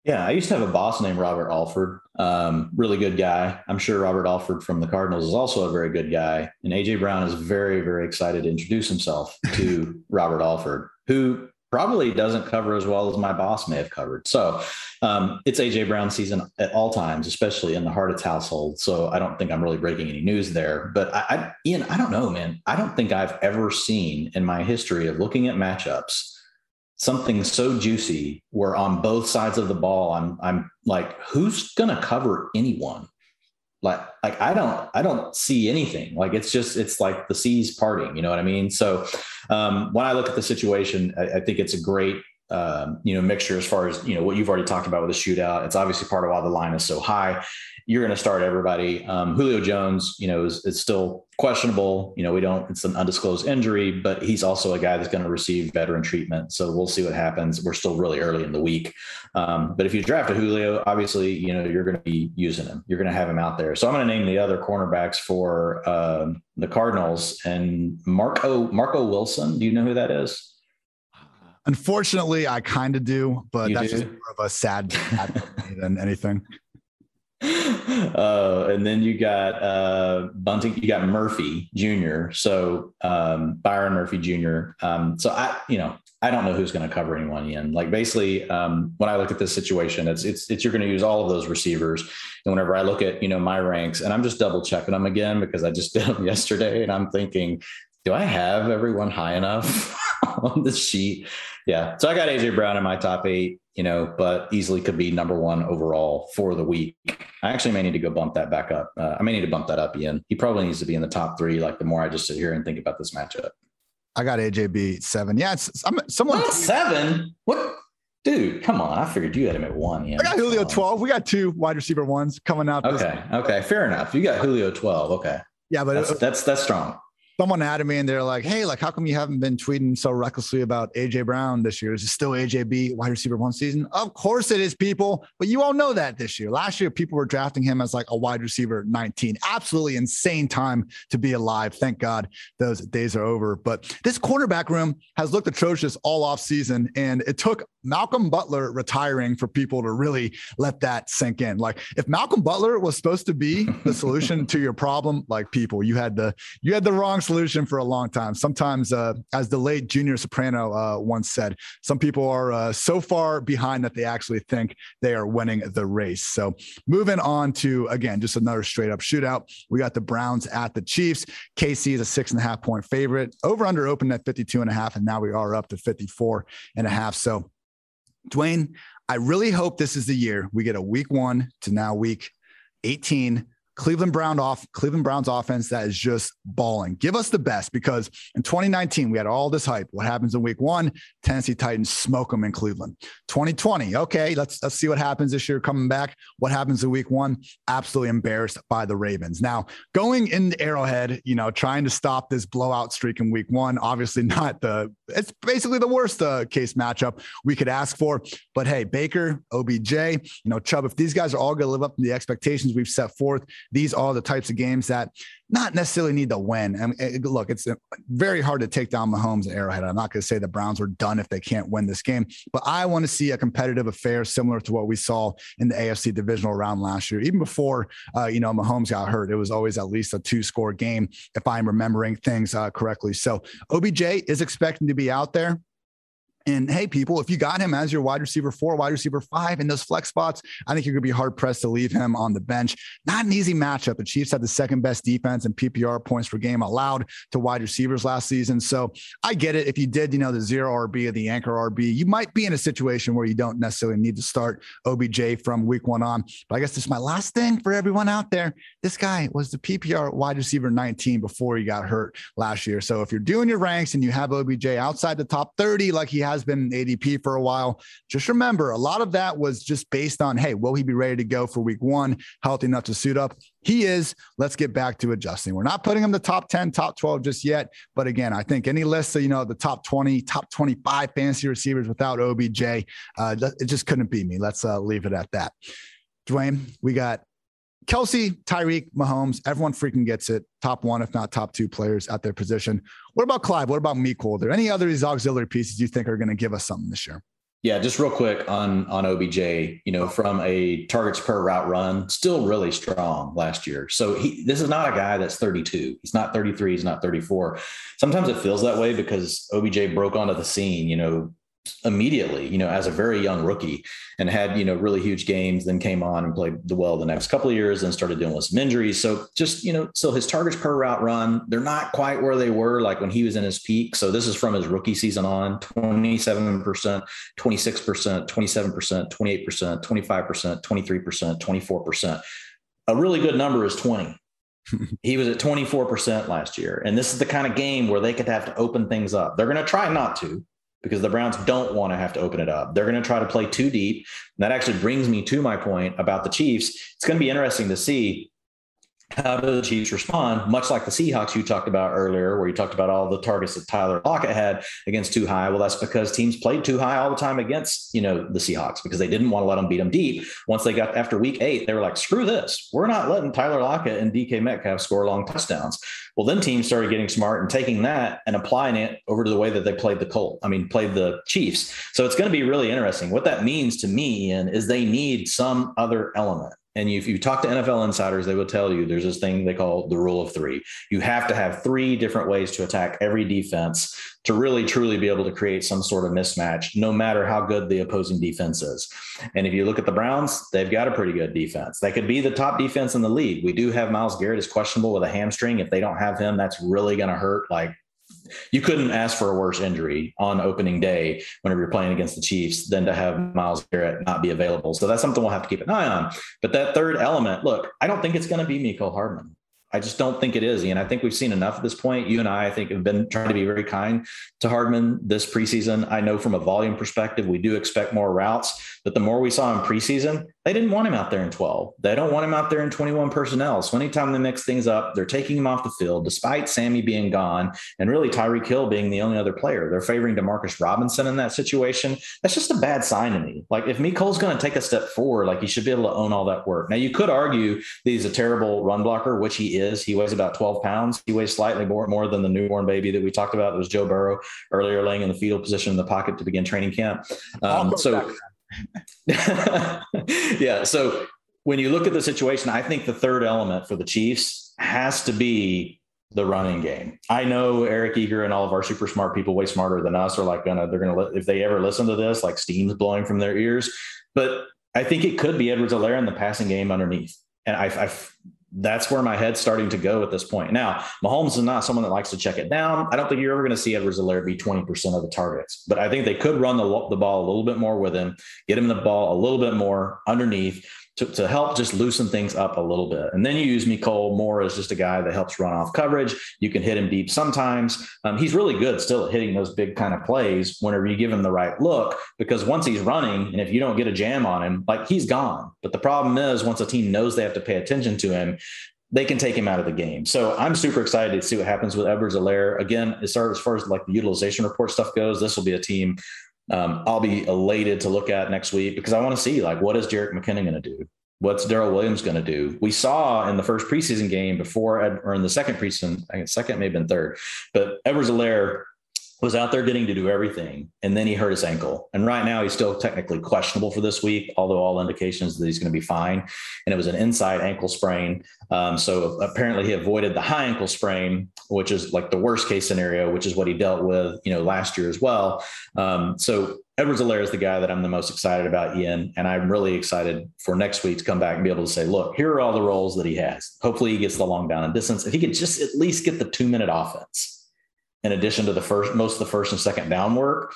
Yeah, I used to have a boss named Robert Alford. Um, really good guy. I'm sure Robert Alford from the Cardinals is also a very good guy. And AJ Brown is very, very excited to introduce himself to Robert Alford, who probably doesn't cover as well as my boss may have covered. So um, it's AJ Brown season at all times, especially in the Hartitz household. So I don't think I'm really breaking any news there. But I, I, Ian, I don't know, man. I don't think I've ever seen in my history of looking at matchups something so juicy where on both sides of the ball, I'm I'm like, who's gonna cover anyone? like like i don't i don't see anything. Like it's just it's like the seas parting you know what i mean? So um, when i look at the situation I, I think it's a great um, you know mixture as far as you know what you've already talked about with the shootout. It's obviously part of why the line is so high you're going to start everybody. Um, Julio Jones, you know, is, is still questionable. You know, we don't, it's an undisclosed injury, but he's also a guy that's going to receive veteran treatment. So we'll see what happens. We're still really early in the week. Um, but if you draft a Julio, obviously, you know, you're going to be using him. You're going to have him out there. So I'm going to name the other cornerbacks for uh, the Cardinals and Marco, Marco Wilson. Do you know who that is? Unfortunately, I kind of do, but you that's do? just more of a sad than anything. Uh, and then you got uh, Bunting, you got Murphy Jr. So um, Byron Murphy Jr. Um, so I, you know, I don't know who's going to cover anyone in. Like basically, um, when I look at this situation, it's it's it's you're going to use all of those receivers. And whenever I look at you know my ranks, and I'm just double checking them again because I just did them yesterday, and I'm thinking, do I have everyone high enough on the sheet? Yeah. So I got AJ Brown in my top eight you know, but easily could be number one overall for the week. I actually may need to go bump that back up. Uh, I may need to bump that up, Ian. He probably needs to be in the top three. Like the more I just sit here and think about this matchup. I got AJB seven. Yeah, it's I'm, someone seven. What, dude? Come on! I figured you had him at one. Yeah, I got Julio twelve. We got two wide receiver ones coming up. Okay, okay, fair enough. You got Julio twelve. Okay, yeah, but that's, that's that's strong someone added me and they're like, Hey, like, how come you haven't been tweeting so recklessly about AJ Brown this year? Is it still AJB wide receiver one season? Of course it is, people. But you all know that this year. Last year, people were drafting him as like a wide receiver 19. Absolutely insane time to be alive. Thank God those days are over. But this cornerback room has looked atrocious all off season. And it took Malcolm Butler retiring for people to really let that sink in. Like if Malcolm Butler was supposed to be the solution to your problem, like people, you had the you had the wrong solution for a long time. Sometimes, uh, as the late Junior Soprano uh, once said, some people are uh, so far behind that they actually think they are winning the race. So, moving on to again, just another straight up shootout. We got the Browns at the Chiefs. KC is a six and a half point favorite. Over under opened at 52 and a half, and now we are up to 54 and a half. So, Dwain, I really hope this is the year we get a week one to now week 18 Cleveland Brown off Cleveland Browns offense that is just balling. Give us the best because in 2019 we had all this hype. What happens in week one? Tennessee Titans smoke them in Cleveland. 2020, okay, let's let's see what happens this year coming back. What happens in week one? Absolutely embarrassed by the Ravens. Now going in Arrowhead, you know, trying to stop this blowout streak in week one. Obviously not the. It's basically the worst uh, case matchup we could ask for. But hey, Baker, OBJ, you know, Chubb. If these guys are all going to live up to the expectations we've set forth these are the types of games that not necessarily need to win. I mean, look, it's very hard to take down Mahomes and Arrowhead. I'm not going to say the Browns are done if they can't win this game, but I want to see a competitive affair similar to what we saw in the AFC divisional round last year. Even before, uh, you know, Mahomes got hurt, it was always at least a two score game, if I'm remembering things uh, correctly. So OBJ is expecting to be out there. And hey, people, if you got him as your wide receiver four, wide receiver five in those flex spots, I think you're going to be hard pressed to leave him on the bench. Not an easy matchup. The Chiefs had the second best defense and PPR points per game allowed to wide receivers last season. So I get it. If you did, you know, the zero RB or the anchor RB, you might be in a situation where you don't necessarily need to start OBJ from week one on. But I guess this is my last thing for everyone out there. This guy was the PPR wide receiver 19 before he got hurt last year. So if you're doing your ranks and you have OBJ outside the top 30, like he has has been ADP for a while. Just remember, a lot of that was just based on, hey, will he be ready to go for week one, healthy enough to suit up? He is. Let's get back to adjusting. We're not putting him the top 10, top 12 just yet. But again, I think any list of, you know, the top 20, top 25 fantasy receivers without OBJ, uh, it just couldn't be me. Let's uh, leave it at that. Dwain, we got Kelce, Tyreek, Mahomes, everyone freaking gets it. Top one, if not top two players at their position. What about Clyde? What about? Are there any other these auxiliary pieces you think are going to give us something this year? Yeah, just real quick on on OBJ, you know, from a targets per route run, still really strong last year. So he this is not a guy that's 32. He's not 33, he's not 34. Sometimes it feels that way because OBJ broke onto the scene, you know, immediately, you know, as a very young rookie and had, you know, really huge games, then came on and played the well the next couple of years and started dealing with some injuries. So just, you know, so his targets per route run, they're not quite where they were like when he was in his peak. So this is from his rookie season on 27%, 26%, 27%, 28%, 25%, 23%, 24%. A really good number is 20. he was at 24% last year. And this is the kind of game where they could have to open things up. They're going to try not to, because the Browns don't want to have to open it up. They're going to try to play too deep. And that actually brings me to my point about the Chiefs. It's going to be interesting to see how do the Chiefs respond? Much like the Seahawks you talked about earlier, where you talked about all the targets that Tyler Lockett had against too high. Well, that's because teams played too high all the time against, you know, the Seahawks because they didn't want to let them beat them deep. Once they got after week eight, they were like, screw this. We're not letting Tyler Lockett and DK Metcalf score long touchdowns. Well, then teams started getting smart and taking that and applying it over to the way that they played the Colt. I mean, played the Chiefs. So it's going to be really interesting. What that means to me, Ian, is they need some other element and if you talk to NFL insiders, they will tell you there's this thing they call the rule of three. You have to have three different ways to attack every defense to really truly be able to create some sort of mismatch, no matter how good the opposing defense is. And if you look at the Browns, they've got a pretty good defense. They could be the top defense in the league. We do have Myles Garrett is questionable with a hamstring. If they don't have him, that's really going to hurt like you couldn't ask for a worse injury on opening day whenever you're playing against the Chiefs than to have Myles Garrett not be available. So that's something we'll have to keep an eye on. But that third element, look, I don't think it's going to be Mecole Hardman. I just don't think it is. And I think we've seen enough at this point. You and I, I think, have been trying to be very kind to Hardman this preseason. I know from a volume perspective, we do expect more routes, but the more we saw in preseason, they didn't want him out there in 12. They don't want him out there in 21 personnel. So anytime they mix things up, they're taking him off the field, despite Sammy being gone and really Tyreek Hill being the only other player. They're favoring Demarcus Robinson in that situation. That's just a bad sign to me. Like if Mecole's going to take a step forward, like he should be able to own all that work. Now you could argue that he's a terrible run blocker, which he is. He weighs about 12 pounds. He weighs slightly more, more than the newborn baby that we talked about. That was Joe Burrow earlier laying in the fetal position in the pocket to begin training camp. Um, so yeah. So when you look at the situation, I think the third element for the Chiefs has to be the running game. I know Eric Eager and all of our super smart people, way smarter than us, are like gonna they're gonna if they ever listen to this, like steam's blowing from their ears. But I think it could be Edwards Helaire in the passing game underneath. And I, I that's where my head's starting to go at this point. Now, Mahomes is not someone that likes to check it down. I don't think you're ever going to see Edwards Helaire be 20% of the targets, but I think they could run the, the ball a little bit more with him, get him the ball a little bit more underneath to, to help just loosen things up a little bit. And then you use Mecole more as just a guy that helps run off coverage. You can hit him deep sometimes. Um, he's really good still at hitting those big kind of plays whenever you give him the right look, because once he's running and if you don't get a jam on him, like he's gone. But the problem is once a team knows they have to pay attention to him, they can take him out of the game. So I'm super excited to see what happens with Edwards Helaire. Again, as far, as far as like the utilization report stuff goes, this will be a team um, I'll be elated to look at next week because I want to see like what is Jerick McKinnon going to do? What's Darrel Williams going to do? We saw in the first preseason game before, or in the second preseason, I think second may have been third, but Edwards-Helaire was out there getting to do everything. And then he hurt his ankle. And right now he's still technically questionable for this week, although all indications that he's going to be fine. And it was an inside ankle sprain. Um, so apparently he avoided the high ankle sprain, which is like the worst case scenario, which is what he dealt with, you know, last year as well. Um, so Edwards-Helaire is the guy that I'm the most excited about, Ian. And I'm really excited for next week to come back and be able to say, look, here are all the roles that he has. Hopefully he gets the long down and distance. If he could just at least get the two minute offense in addition to the first most of the first and second down work,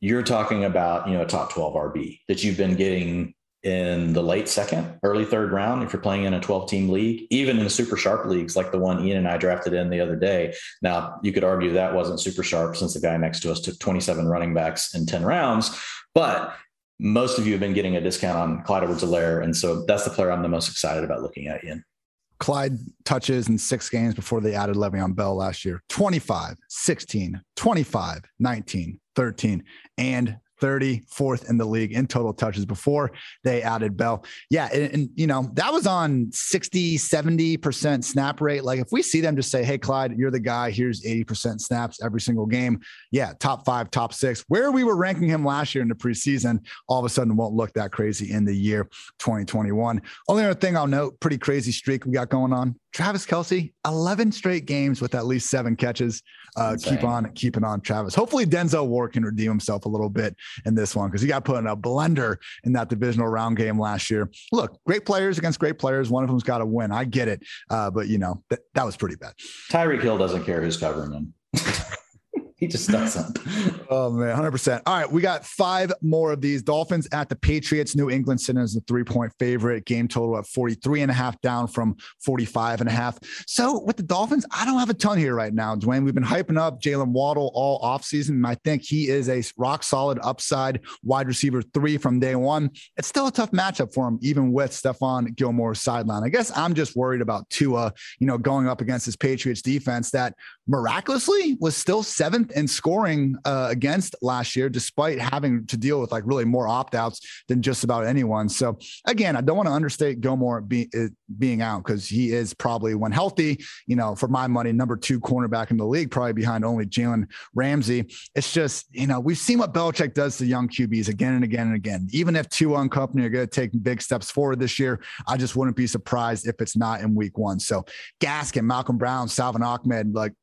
you're talking about, you know, a top 12 RB that you've been getting in the late second, early third round if you're playing in a 12 team league, even in the super sharp leagues like the one Ian and I drafted in the other day. Now, you could argue that wasn't super sharp since the guy next to us took 27 running backs in 10 rounds, but most of you have been getting a discount on Clyde Edwards-Helaire. And so that's the player I'm the most excited about looking at, Ian. Clyde touches in six games before they added Le'Veon Bell last year. 25, 16, 25, 19, 13, and 34th in the league in total touches before they added Bell. Yeah. And, and, you know, that was on 60, 70% snap rate. Like if we see them just say, Hey, Clyde, you're the guy, here's 80% snaps every single game. Yeah. Top five, top six, where we were ranking him last year in the preseason, all of a sudden won't look that crazy in the year 2021. Only other thing I'll note, pretty crazy streak we got going on. Travis Kelce, 11 straight games with at least seven catches. Uh, keep on keeping on Travis. Hopefully, Denzel Ward can redeem himself a little bit in this one because he got put in a blender in that divisional round game last year. Look, great players against great players. One of them's got to win. I get it. Uh, but, you know, th- that was pretty bad. Tyreek Hill doesn't care who's covering him. He just doesn't. oh man, hundred percent. All right, we got five more of these. Dolphins at the Patriots. New England sitting as a three-point favorite. Game total at 43 and a half, down from 45 and a half. So with the Dolphins, I don't have a ton here right now, Dwain. We've been hyping up Jaylen Waddle all offseason. And I think he is a rock solid upside wide receiver three from day one. It's still a tough matchup for him, even with Stephon Gilmore's sideline. I guess I'm just worried about Tua, you know, going up against this Patriots defense that miraculously was still seventh in scoring uh, against last year, despite having to deal with like really more opt outs than just about anyone. So again, I don't want to understate Gilmore be, uh, being out because he is probably when healthy, you know, for my money, number two cornerback in the league, probably behind only Jalen Ramsey. It's just, you know, we've seen what Belichick does to young QBs again and again and again. Even if Tua and company are going to take big steps forward this year, I just wouldn't be surprised if it's not in week one. So Gaskin, Malcolm Brown, Salvon Ahmed, like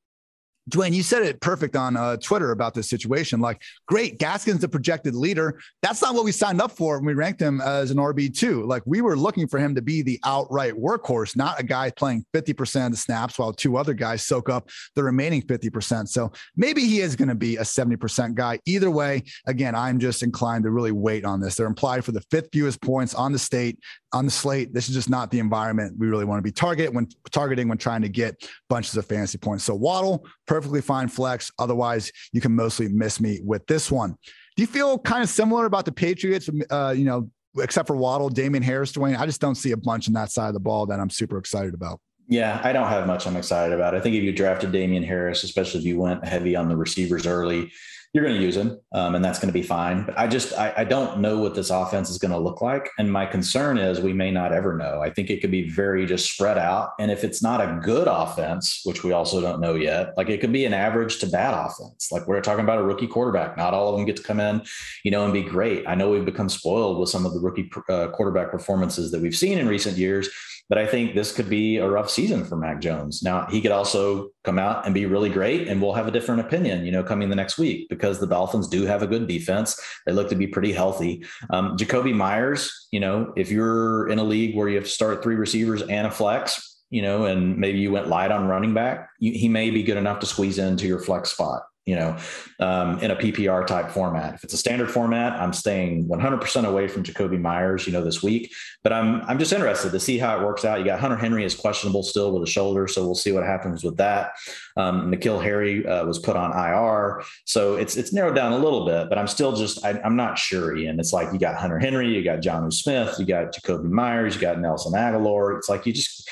Dwain, you said it perfect on uh, Twitter about this situation. Like, great, Gaskin's the projected leader. That's not what we signed up for when we ranked him as an RB2. Like, we were looking for him to be the outright workhorse, not a guy playing 50% of the snaps while two other guys soak up the remaining 50%. So maybe he is going to be a 70% guy. Either way, again, I'm just inclined to really wait on this. They're implied for the fifth fewest points on the state, on the slate. This is just not the environment we really want to be target when targeting when trying to get bunches of fantasy points. So Waddle, perfectly fine flex. Otherwise, you can mostly miss me with this one. Do you feel kind of similar about the Patriots? Uh, you know, except for Waddle, Damien Harris, Dwain. I just don't see a bunch on that side of the ball that I'm super excited about. Yeah, I don't have much I'm excited about. I think if you drafted Damien Harris, especially if you went heavy on the receivers early, you're going to use him, um, and that's going to be fine. But I just I, I don't know what this offense is going to look like, and my concern is we may not ever know. I think it could be very just spread out, and if it's not a good offense, which we also don't know yet, like it could be an average to bad offense. Like we're talking about a rookie quarterback. Not all of them get to come in, you know, and be great. I know we've become spoiled with some of the rookie uh, quarterback performances that we've seen in recent years but I think this could be a rough season for Mac Jones. Now, he could also come out and be really great, and we'll have a different opinion, you know, coming the next week because the Dolphins do have a good defense. They look to be pretty healthy. Um, Jakobi Meyers, you know, if you're in a league where you have to start three receivers and a flex, you know, and maybe you went light on running back, you, he may be good enough to squeeze into your flex spot you know, um, in a PPR type format. If it's a standard format, I'm staying 100% away from Jakobi Meyers, you know, this week. But I'm I'm just interested to see how it works out. You got Hunter Henry is questionable still with a shoulder, so we'll see what happens with that. Um, N'Keal Harry uh, was put on IR, so it's it's narrowed down a little bit. But I'm still just I, am not sure, Ian. It's like you got Hunter Henry, you got Jonnu Smith, you got Jakobi Meyers, you got Nelson Agholor. It's like you just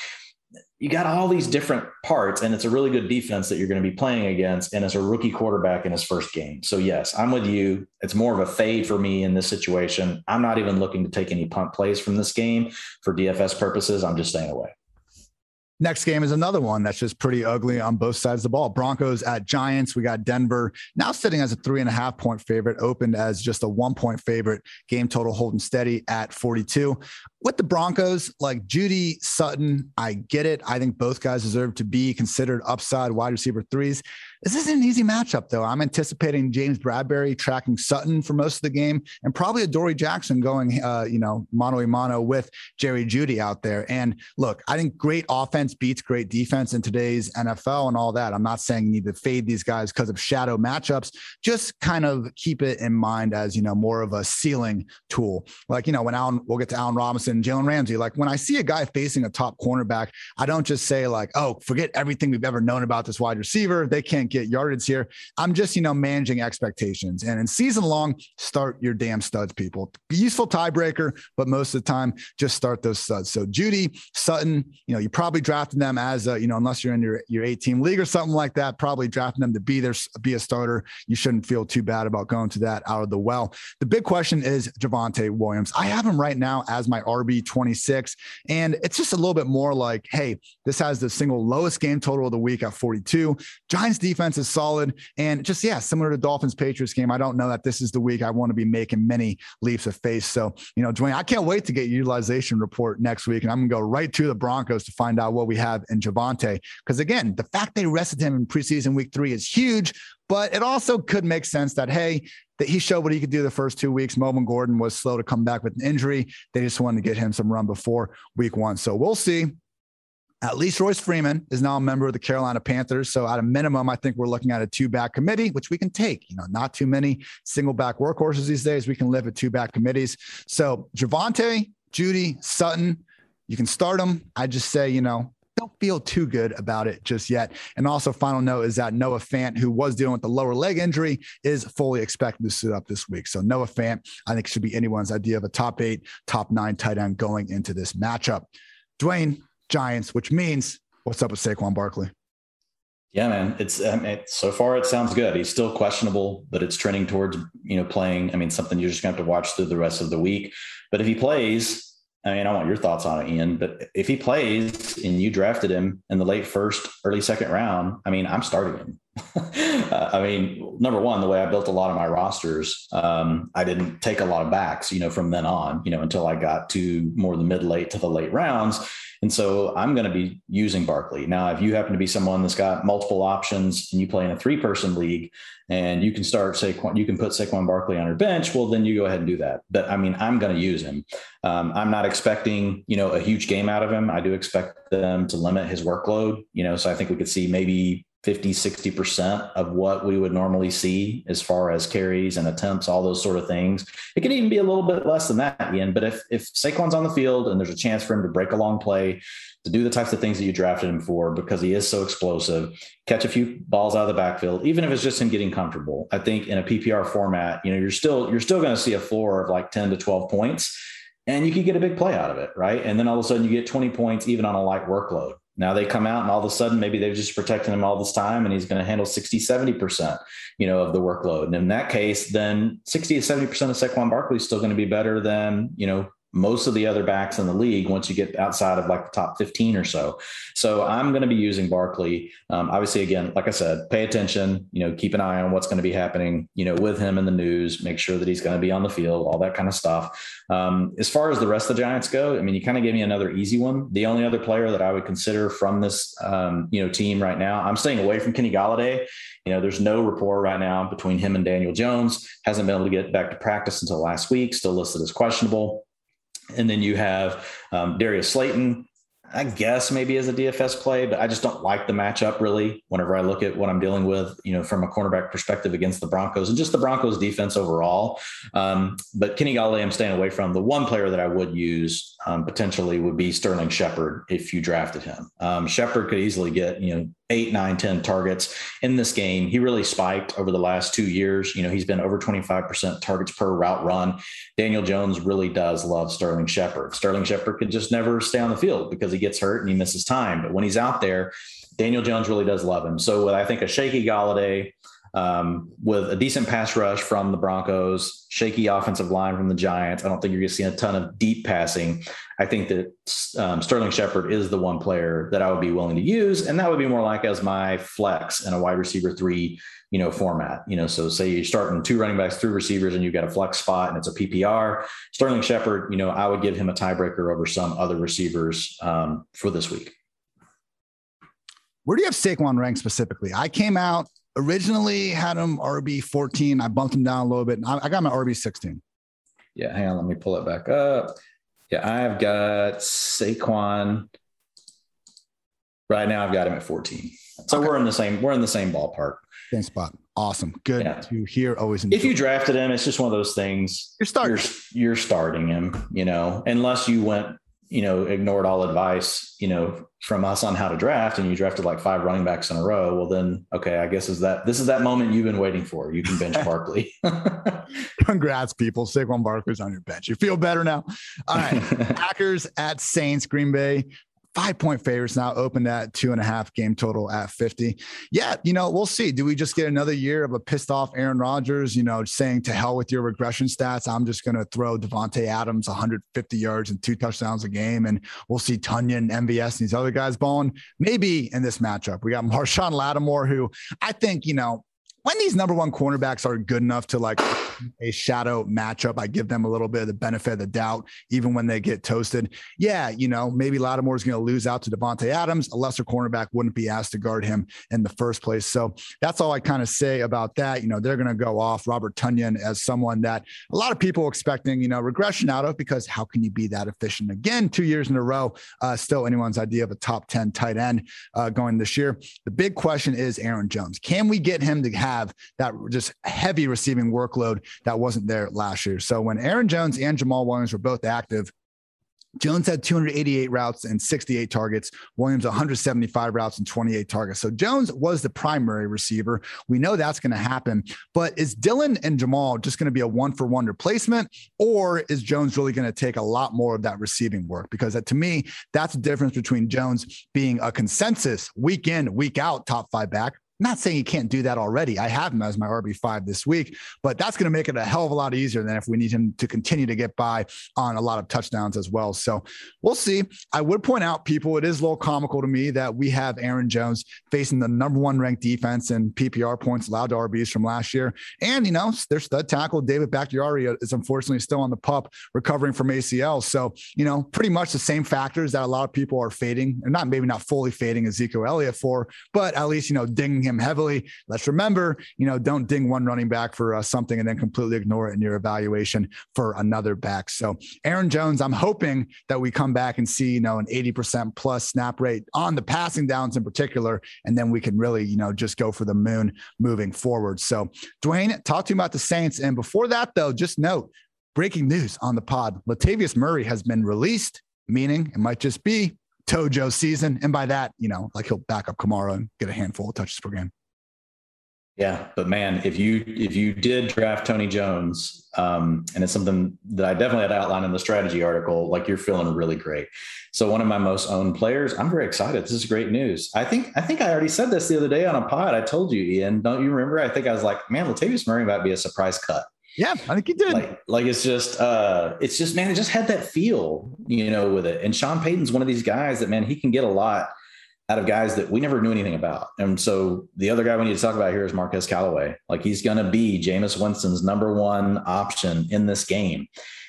you got all these different parts, and it's a really good defense that you're going to be playing against, and it's a rookie quarterback in his first game. So yes, I'm with you. It's more of a fade for me in this situation. I'm not even looking to take any punt plays from this game for DFS purposes. I'm just staying away. Next game is another one that's just pretty ugly on both sides of the ball. Broncos at Giants. We got Denver now sitting as a three and a half point favorite, opened as just a one point favorite. Game total holding steady at 42 with the Broncos, like Jeudy Sutton, I get it. I think both guys deserve to be considered upside wide receiver threes. This isn't an easy matchup, though. I'm anticipating James Bradberry tracking Sutton for most of the game, and probably Adoree' Jackson going, uh, you know, mano a mano with Jerry Jeudy out there. And look, I think great offense beats great defense in today's NFL and all that. I'm not saying you need to fade these guys because of shadow matchups. Just kind of keep it in mind as you know more of a ceiling tool. Like you know, when Allen, we'll get to Allen Robinson Jalen Ramsey. Like when I see a guy facing a top cornerback, I don't just say like, oh, forget everything we've ever known about this wide receiver. They can't get yardage here. I'm just, you know, managing expectations. And in season long, start your damn studs, people. Useful tiebreaker, but most of the time, just start those studs. So Jeudy, Sutton, you know, you probably drafted them as a, you know, unless you're in your, your 18 league or something like that, probably drafting them to be there, be a starter. You shouldn't feel too bad about going to that out of the well. The big question is Javonte Williams. I have him right now as my RB RB26. And it's just a little bit more like, hey, this has the single lowest game total of the week at 42. Giants defense is solid. And just, yeah, similar to Dolphins Patriots game, I don't know that this is the week I want to be making many leaps of faith. So, you know, Dwain, I can't wait to get utilization report next week. And I'm going to go right to the Broncos to find out what we have in Javonte. Because again, the fact they rested him in preseason week three is huge. But it also could make sense that, hey, that he showed what he could do the first two weeks. Melvin Gordon was slow to come back with an injury. They just wanted to get him some run before week one. So we'll see. At least Royce Freeman is now a member of the Carolina Panthers. So at a minimum, I think we're looking at a two back committee, which we can take. You know, not too many single back workhorses these days. We can live at two back committees. So Javonte, Jeudy, Sutton, you can start them. I just say, you know, don't feel too good about it just yet. And also, final note is that Noah Fant, who was dealing with the lower leg injury, is fully expected to suit up this week. So Noah Fant, I think should be anyone's idea of a top eight, top nine tight end going into this matchup. Dwain Giants, which means what's up with Saquon Barkley? Yeah, man. It's I mean, so far it sounds good. He's still questionable, but it's trending towards you know playing. I mean, something you're just gonna have to watch through the rest of the week. But if he plays, I mean, I want your thoughts on it, Ian. But if he plays and you drafted him in the late first, early second round, I mean, I'm starting him. uh, I mean, number one, the way I built a lot of my rosters, um, I didn't take a lot of backs, you know, from then on, you know, until I got to more the mid late to the late rounds. And so I'm going to be using Barkley. Now, if you happen to be someone that's got multiple options and you play in a three person league and you can start Saquon, you can put Saquon Barkley on your bench, well, then you go ahead and do that. But I mean, I'm going to use him. Um, I'm not expecting, you know, a huge game out of him. I do expect them to limit his workload, you know, so I think we could see maybe 50, 60% of what we would normally see as far as carries and attempts, all those sort of things. It could even be a little bit less than that, Ian. But if, if Saquon's on the field and there's a chance for him to break a long play, to do the types of things that you drafted him for because he is so explosive, catch a few balls out of the backfield, even if it's just him getting comfortable. I think in a PPR format, you know, you're still you're still going to see a floor of like 10 to 12 points and you could get a big play out of it, right? And then all of a sudden you get 20 points even on a light workload. Now they come out and all of a sudden maybe they've just protecting him all this time and he's going to handle 60, 70%, you know, of the workload. And in that case, then 60 to 70% of Saquon Barkley is still going to be better than, you know, most of the other backs in the league once you get outside of like the top 15 or so. So I'm going to be using Barkley. Um, obviously, again, like I said, pay attention, you know, keep an eye on what's going to be happening, you know, with him in the news, make sure that he's going to be on the field, all that kind of stuff. Um, as far as the rest of the Giants go, I mean, you kind of gave me another easy one. The only other player that I would consider from this, um, you know, team right now, I'm staying away from Kenny Golladay. You know, there's no rapport right now between him and Daniel Jones. Hasn't been able to get back to practice until last week, still listed as questionable. And then you have um, Darius Slayton, I guess maybe as a DFS play, but I just don't like the matchup really whenever I look at what I'm dealing with, you know, from a cornerback perspective against the Broncos and just the Broncos defense overall. Um, but Kenny Golladay, I'm staying away from. The one player that I would use um, potentially would be Sterling Shepard if you drafted him. Um, Shepard could easily get, you know, eight, nine, 10 targets in this game. He really spiked over the last two years. You know, he's been over 25% targets per route run. Daniel Jones really does love Sterling Shepard. Sterling Shepard could just never stay on the field because he gets hurt and he misses time. But when he's out there, Daniel Jones really does love him. So with I think a shaky Golladay, um, with a decent pass rush from the Broncos, shaky offensive line from the Giants. I don't think you're going to see a ton of deep passing. I think that um, Sterling Shepard is the one player that I would be willing to use, and that would be more like as my flex in a wide receiver three, you know, format. You know, so say you're starting two running backs, three receivers, and you've got a flex spot, and it's a PPR. Sterling Shepard, you know, I would give him a tiebreaker over some other receivers um, for this week. Where do you have Saquon ranked specifically? I came out originally had him RB 14. I bumped him down a little bit. I, I got my RB 16. Yeah, hang on, let me pull it back up. Yeah, I've got Saquon. Right now, I've got him at 14. So okay. we're in the same we're in the same ballpark. Same spot. Awesome. Good yeah. to hear. Always. Enjoy. If you drafted him, it's just one of those things. You're starting. You're, you're starting him. You know, unless you went you know, ignored all advice, you know, from us on how to draft and you drafted like five running backs in a row, well then, okay, I guess is that this is that moment you've been waiting for. You can bench Barkley. Congrats, people. Saquon Barkley's on your bench. You feel better now. All right. Packers at Saints, Green Bay five point favorites now opened at two and a half game total at 50. Yeah, you know, we'll see. Do we just get another year of a pissed off Aaron Rodgers, you know, saying to hell with your regression stats? I'm just going to throw Davante Adams 150 yards and two touchdowns a game. And we'll see Tonyan, MVS, and these other guys balling. Maybe in this matchup, we got Marshon Lattimore, who I think, you know, when these number one cornerbacks are good enough to like a shadow matchup, I give them a little bit of the benefit of the doubt, even when they get toasted. Yeah, you know, maybe Lattimore is going to lose out to Davante Adams. A lesser cornerback wouldn't be asked to guard him in the first place. So that's all I kind of say about that. You know, they're going to go off Robert Tonyan as someone that a lot of people expecting, you know, regression out of because how can you be that efficient again two years in a row? Uh, still anyone's idea of a top 10 tight end uh, going this year. The big question is Aaron Jones. Can we get him to have have that just heavy receiving workload that wasn't there last year. So when Aaron Jones and Jamaal Williams were both active, Jones had 288 routes and 68 targets. Williams 175 routes and 28 targets. So Jones was the primary receiver. We know that's going to happen. But is Dillon and Jamal just going to be a one for one replacement, or is Jones really going to take a lot more of that receiving work? Because to me, that's the difference between Jones being a consensus week in, week out top five back not saying he can't do that already. I have him as my RB5 this week, but that's going to make it a hell of a lot easier than if we need him to continue to get by on a lot of touchdowns as well. So we'll see. I would point out, people, it is a little comical to me that we have Aaron Jones facing the number one ranked defense and PPR points allowed to RBs from last year. And, you know, their stud tackle, David Bakhtiari, uh, is unfortunately still on the pup recovering from ACL. So, you know, pretty much the same factors that a lot of people are fading, and not maybe not fully fading Ezekiel Elliott for, but at least, you know, dinging him heavily. Let's remember, you know, don't ding one running back for uh, something and then completely ignore it in your evaluation for another back. So, Aaron Jones, I'm hoping that we come back and see, you know, an 80% plus snap rate on the passing downs in particular. And then we can really, you know, just go for the moon moving forward. So, Dwain, talk to me about the Saints. And before that, though, just note breaking news on the pod Latavius Murray has been released, meaning it might just be Tojo season. And by that, you know, like he'll back up Kamara and get a handful of touches per game. Yeah, but man, if you if you did draft Tony Jones, um, and it's something that I definitely had outlined in the strategy article, like you're feeling really great. So one of my most owned players, I'm very excited. This is great news. I think I think I already said this the other day on a pod. I told you, Ian. Don't you remember? I think I was like, man, Latavius Murray might be a surprise cut. Yeah, I think he did. Like, like it's just, uh, it's just, man, it just had that feel, you know, with it. And Sean Payton's one of these guys that, man, he can get a lot out of guys that we never knew anything about. And so the other guy we need to talk about here is Marquez Callaway. Like he's going to be Jameis Winston's number one option in this game.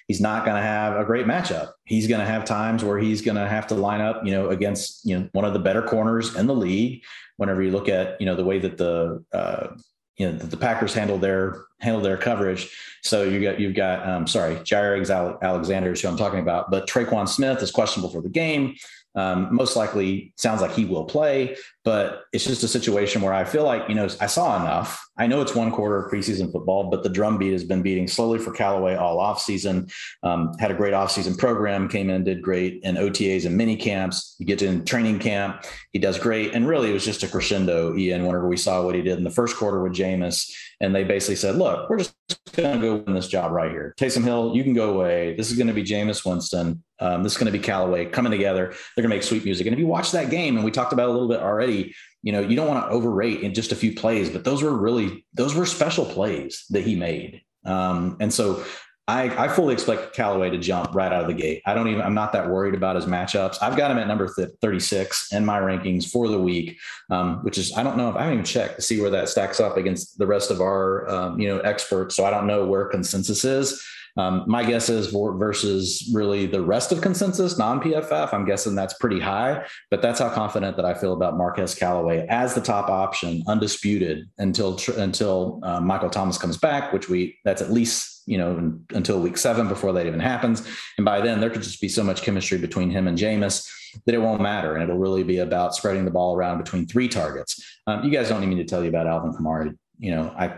He's not going to have a great matchup. He's going to have times where he's going to have to line up, you know, against you know one of the better corners in the league. Whenever you look at you know the way that the uh, you know the, the Packers handle their handle their coverage. So you got you've got um, sorry Jaire Alexander is who I'm talking about, but Tre'Quan Smith is questionable for the game. Um, most likely sounds like he will play. But it's just a situation where I feel like, you know, I saw enough. I know it's one quarter of preseason football, but the drumbeat has been beating slowly for Callaway all offseason. Um, had a great offseason program, came in, did great in OTAs and mini camps. You get in training camp, he does great. And really, it was just a crescendo, Ian, whenever we saw what he did in the first quarter with Jameis. And they basically said, look, we're just going to go win this job right here. Taysom Hill, you can go away. This is going to be Jameis Winston. Um, this is going to be Callaway coming together. They're going to make sweet music. And if you watch that game, and we talked about a little bit already, you know, you don't want to overrate in just a few plays, but those were really those were special plays that he made. Um, and so I, I fully expect Callaway to jump right out of the gate. I don't even, I'm not that worried about his matchups. I've got him at number 36 in my rankings for the week, um, which is, I don't know if I haven't even checked to see where that stacks up against the rest of our, um, you know, experts. So I don't know where consensus is. Um, my guess is versus really the rest of consensus, non PFF, I'm guessing that's pretty high, but that's how confident that I feel about Marquez Callaway as the top option, undisputed until until uh, Michael Thomas comes back, which we that's at least you know until week seven before that even happens, and by then there could just be so much chemistry between him and Jameis that it won't matter, and it'll really be about spreading the ball around between three targets. Um, you guys don't need me to tell you about Alvin Kamara. You know, I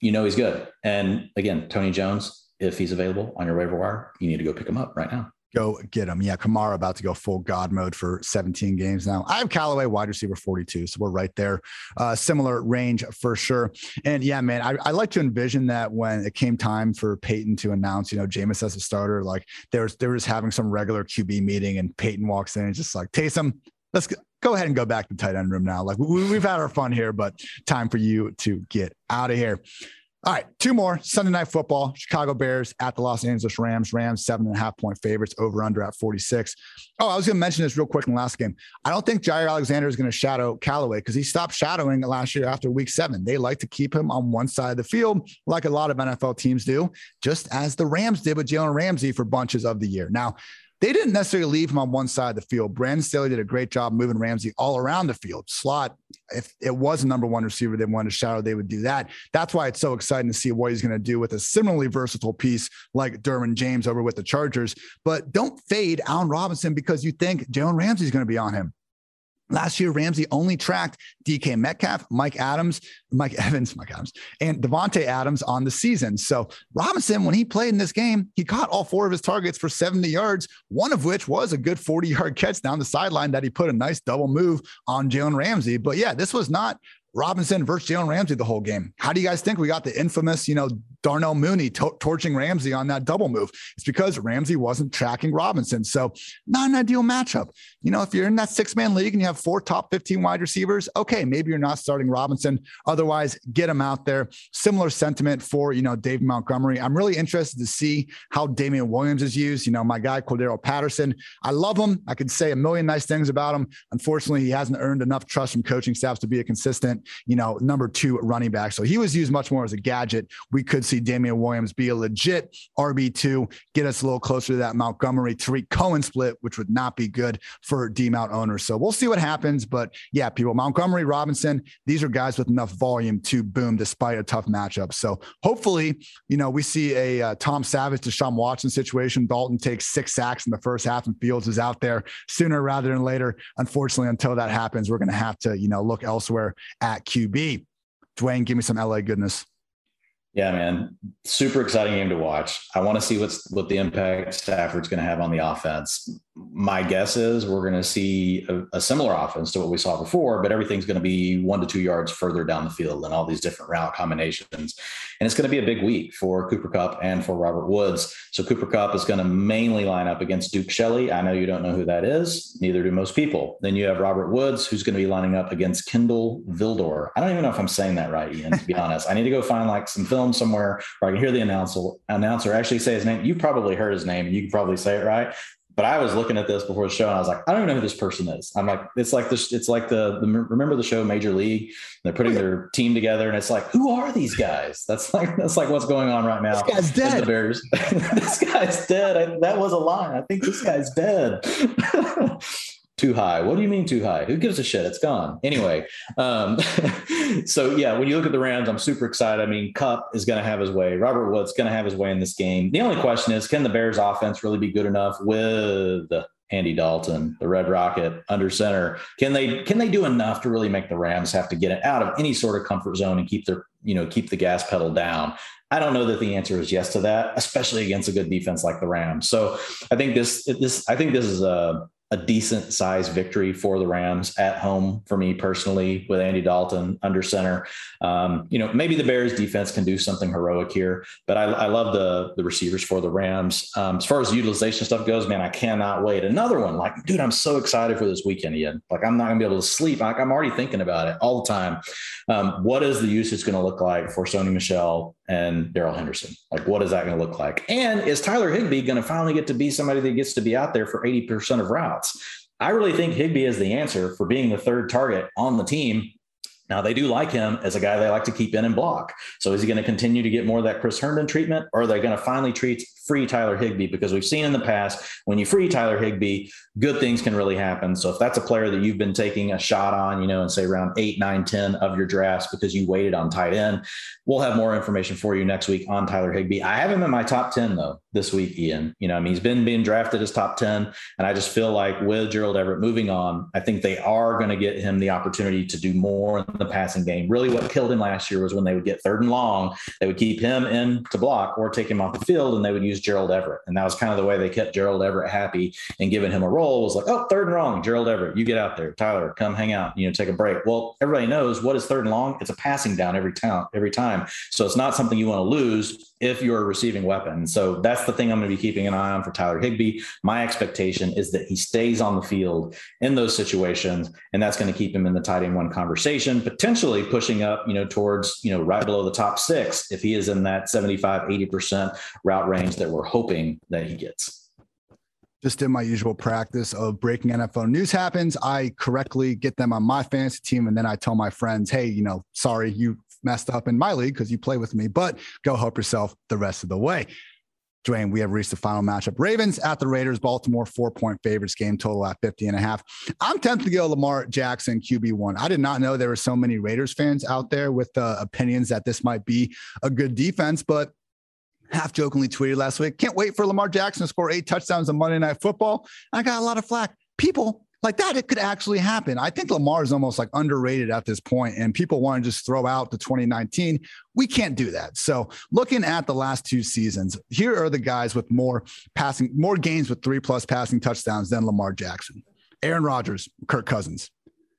you know he's good, and again, Tony Jones if he's available on your waiver wire, you need to go pick him up right now. Go get him. Yeah, Kamara about to go full God mode for 17 games now. I have Callaway wide receiver 42, so we're right there. Uh, similar range for sure. And yeah, man, I, I like to envision that when it came time for Payton to announce, you know, Jameis as a starter, like there was, they were just having some regular QB meeting, and Payton walks in and just like Taysom, let's go, go ahead and go back to tight end room now. Like we, we've had our fun here, but time for you to get out of here. All right, two more Sunday night football. Chicago Bears at the Los Angeles Rams. Rams seven and a half point favorites over under at 46. Oh, I was going to mention this real quick in the last game. I don't think Jaire Alexander is going to shadow Callaway because he stopped shadowing last year after week seven. They like to keep him on one side of the field, like a lot of NFL teams do, just as the Rams did with Jalen Ramsey for bunches of the year. Now, they didn't necessarily leave him on one side of the field. Brandon Staley did a great job moving Ramsey all around the field. Slot, if it was a number one receiver they wanted to shadow, they would do that. That's why it's so exciting to see what he's going to do with a similarly versatile piece like Derwin James over with the Chargers. But don't fade Allen Robinson because you think Jalen Ramsey's going to be on him. Last year, Ramsey only tracked DK Metcalf, Mike Adams, Mike Evans, Mike Adams, and Davante Adams on the season. So Robinson, when he played in this game, he caught all four of his targets for 70 yards, one of which was a good 40 yard catch down the sideline that he put a nice double move on Jalen Ramsey. But yeah, this was not Robinson versus Jalen Ramsey the whole game. How do you guys think we got the infamous, you know, Darnell Mooney to- torching Ramsey on that double move? It's because Ramsey wasn't tracking Robinson. So, not an ideal matchup. You know, if you're in that six man league and you have four top 15 wide receivers, okay, maybe you're not starting Robinson. Otherwise, get him out there. Similar sentiment for, you know, Dave Montgomery. I'm really interested to see how Damien Williams is used. You know, my guy, Cordarrelle Patterson, I love him. I could say a million nice things about him. Unfortunately, he hasn't earned enough trust from coaching staffs to be a consistent you know, number two running back. So he was used much more as a gadget. We could see Damien Williams be a legit RB2, get us a little closer to that Montgomery Tarik Cohen split, which would not be good for D Mount owners. So we'll see what happens. But yeah, people, Montgomery, Robinson, these are guys with enough volume to boom despite a tough matchup. So hopefully, you know, we see a uh, Tom Savage, Deshaun Watson situation. Dalton takes six sacks in the first half and Fields is out there sooner rather than later. Unfortunately, until that happens, we're going to have to, you know, look elsewhere at at QB. Dwain, give me some LA goodness. Yeah, man. Super exciting game to watch. I want to see what's what the impact Stafford's going to have on the offense my guess is we're going to see a, a, similar offense to what we saw before, but everything's going to be one to two yards further down the field and all these different route combinations. And it's going to be a big week for Cooper Kupp and for Robert Woods. So Cooper Kupp is going to mainly line up against Duke Shelley. I know you don't know who that is. Neither do most people. Then you have Robert Woods, who's going to be lining up against Kindle Vildor. I don't even know if I'm saying that right, Ian, to be honest. I need to go find like some film somewhere where I can hear the announcer, announcer actually say his name. You probably heard his name and you can probably say it right but I was looking at this before the show and I was like, I don't even know who this person is. I'm like, it's like this, it's like the, the remember the show Major League? They're putting their team together and it's like, who are these guys? That's like that's like what's going on right now. This guy's dead. The Bears. this guy's dead. I, that was a lie. I think this guy's dead. too high. What do you mean too high? Who gives a shit? It's gone. Anyway, um, so yeah, when you look at the Rams, I'm super excited. I mean, Kupp is going to have his way. Robert Woods going to have his way in this game. The only question is, can the Bears offense really be good enough with the Andy Dalton, the Red Rocket under center. Can they can they do enough to really make the Rams have to get it out of any sort of comfort zone and keep their you know keep the gas pedal down? I don't know that the answer is yes to that, especially against a good defense like the Rams. So I think this this I think this is a a decent size victory for the Rams at home for me personally with Andy Dalton under center. Um, you know, maybe the Bears defense can do something heroic here, but I, I love the the receivers for the Rams. Um, as far as utilization stuff goes, man, I cannot wait. Another one, like, dude, I'm so excited for this weekend, Ian. Like, I'm not gonna be able to sleep. Like, I'm already thinking about it all the time. Um, what is the usage going to look like for Sony Michel and Darrell Henderson? Like, what is that going to look like? And is Tyler Higbee going to finally get to be somebody that gets to be out there for 80% of routes? I really think Higbee is the answer for being the third target on the team now they do like him as a guy they like to keep in and block. So is he going to continue to get more of that Chris Herndon treatment, or are they going to finally treat free Tyler Higbee? Because we've seen in the past when you free Tyler Higbee, good things can really happen. So if that's a player that you've been taking a shot on, you know, and say around eight, nine, 10 of your drafts because you waited on tight end, we'll have more information for you next week on Tyler Higbee. I have him in my top 10 though this week, Ian. You know, I mean, he's been being drafted as top 10. And I just feel like with Gerald Everett moving on, I think they are going to get him the opportunity to do more the passing game. Really, what killed him last year was when they would get third and long, they would keep him in to block or take him off the field and they would use Gerald Everett. And that was kind of the way they kept Gerald Everett happy and giving him a role was like, oh, third and long, Gerald Everett, you get out there. Tyler, come hang out, you know, take a break. Well, everybody knows what is third and long? It's a passing down every time, every time. So it's not something you want to lose if you're a receiving weapon. So that's the thing I'm going to be keeping an eye on for Tyler Higbee. My expectation is that he stays on the field in those situations, and that's going to keep him in the tight end one conversation, potentially pushing up, you know, towards, you know, right below the top six if he is in that 75, 80% route range that we're hoping that he gets just in my usual practice of breaking NFL news happens, I correctly get them on my fantasy team. And then I tell my friends, hey, you know, sorry, you messed up in my league because you play with me, but go help yourself the rest of the way. Dwain, we have reached the final matchup. Ravens at the Raiders, Baltimore, four point favorites, game total at 50 and a half. I'm tempted to go Lamar Jackson, QB1. I did not know there were so many Raiders fans out there with uh, opinions that this might be a good defense, but half jokingly tweeted last week, can't wait for Lamar Jackson to score eight touchdowns on Monday Night Football. I got a lot of flack. People like that, it could actually happen. I think Lamar is almost like underrated at this point, and people want to just throw out the 2019. We can't do that. So, looking at the last two seasons, here are the guys with more passing, more games with three plus passing touchdowns than Lamar Jackson. Aaron Rodgers, Kirk Cousins.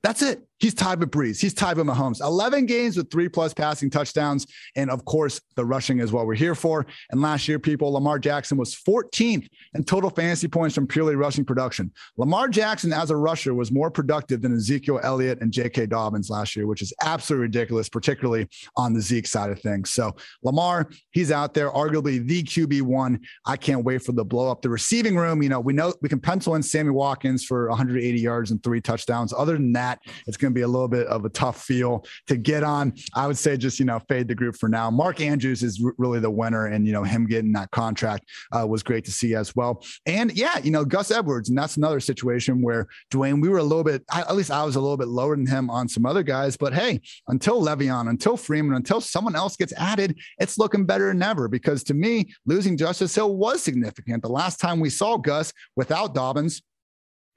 That's it. He's tied with Brees. He's tied with Mahomes. 11 games with three plus passing touchdowns. And of course, the rushing is what we're here for. And last year, people, Lamar Jackson was 14th in total fantasy points from purely rushing production. Lamar Jackson, as a rusher, was more productive than Ezekiel Elliott and J.K. Dobbins last year, which is absolutely ridiculous, particularly on the Zeke side of things. So Lamar, he's out there, arguably the QB1. I can't wait for the blow up the receiving room. You know, we know we can pencil in Sammy Watkins for 180 yards and three touchdowns. Other than that, it's going to be a little bit of a tough feel to get on. I would say just, you know, fade the group for now. Mark Andrews is r- really the winner, and, you know, him getting that contract uh, was great to see as well. And yeah, you know, Gus Edwards, and that's another situation where Dwain, we were a little bit, at least I was a little bit lower than him on some other guys, but hey, until Le'Veon, until Freeman, until someone else gets added, it's looking better than ever because to me, losing Justice Hill was significant. The last time we saw Gus without Dobbins,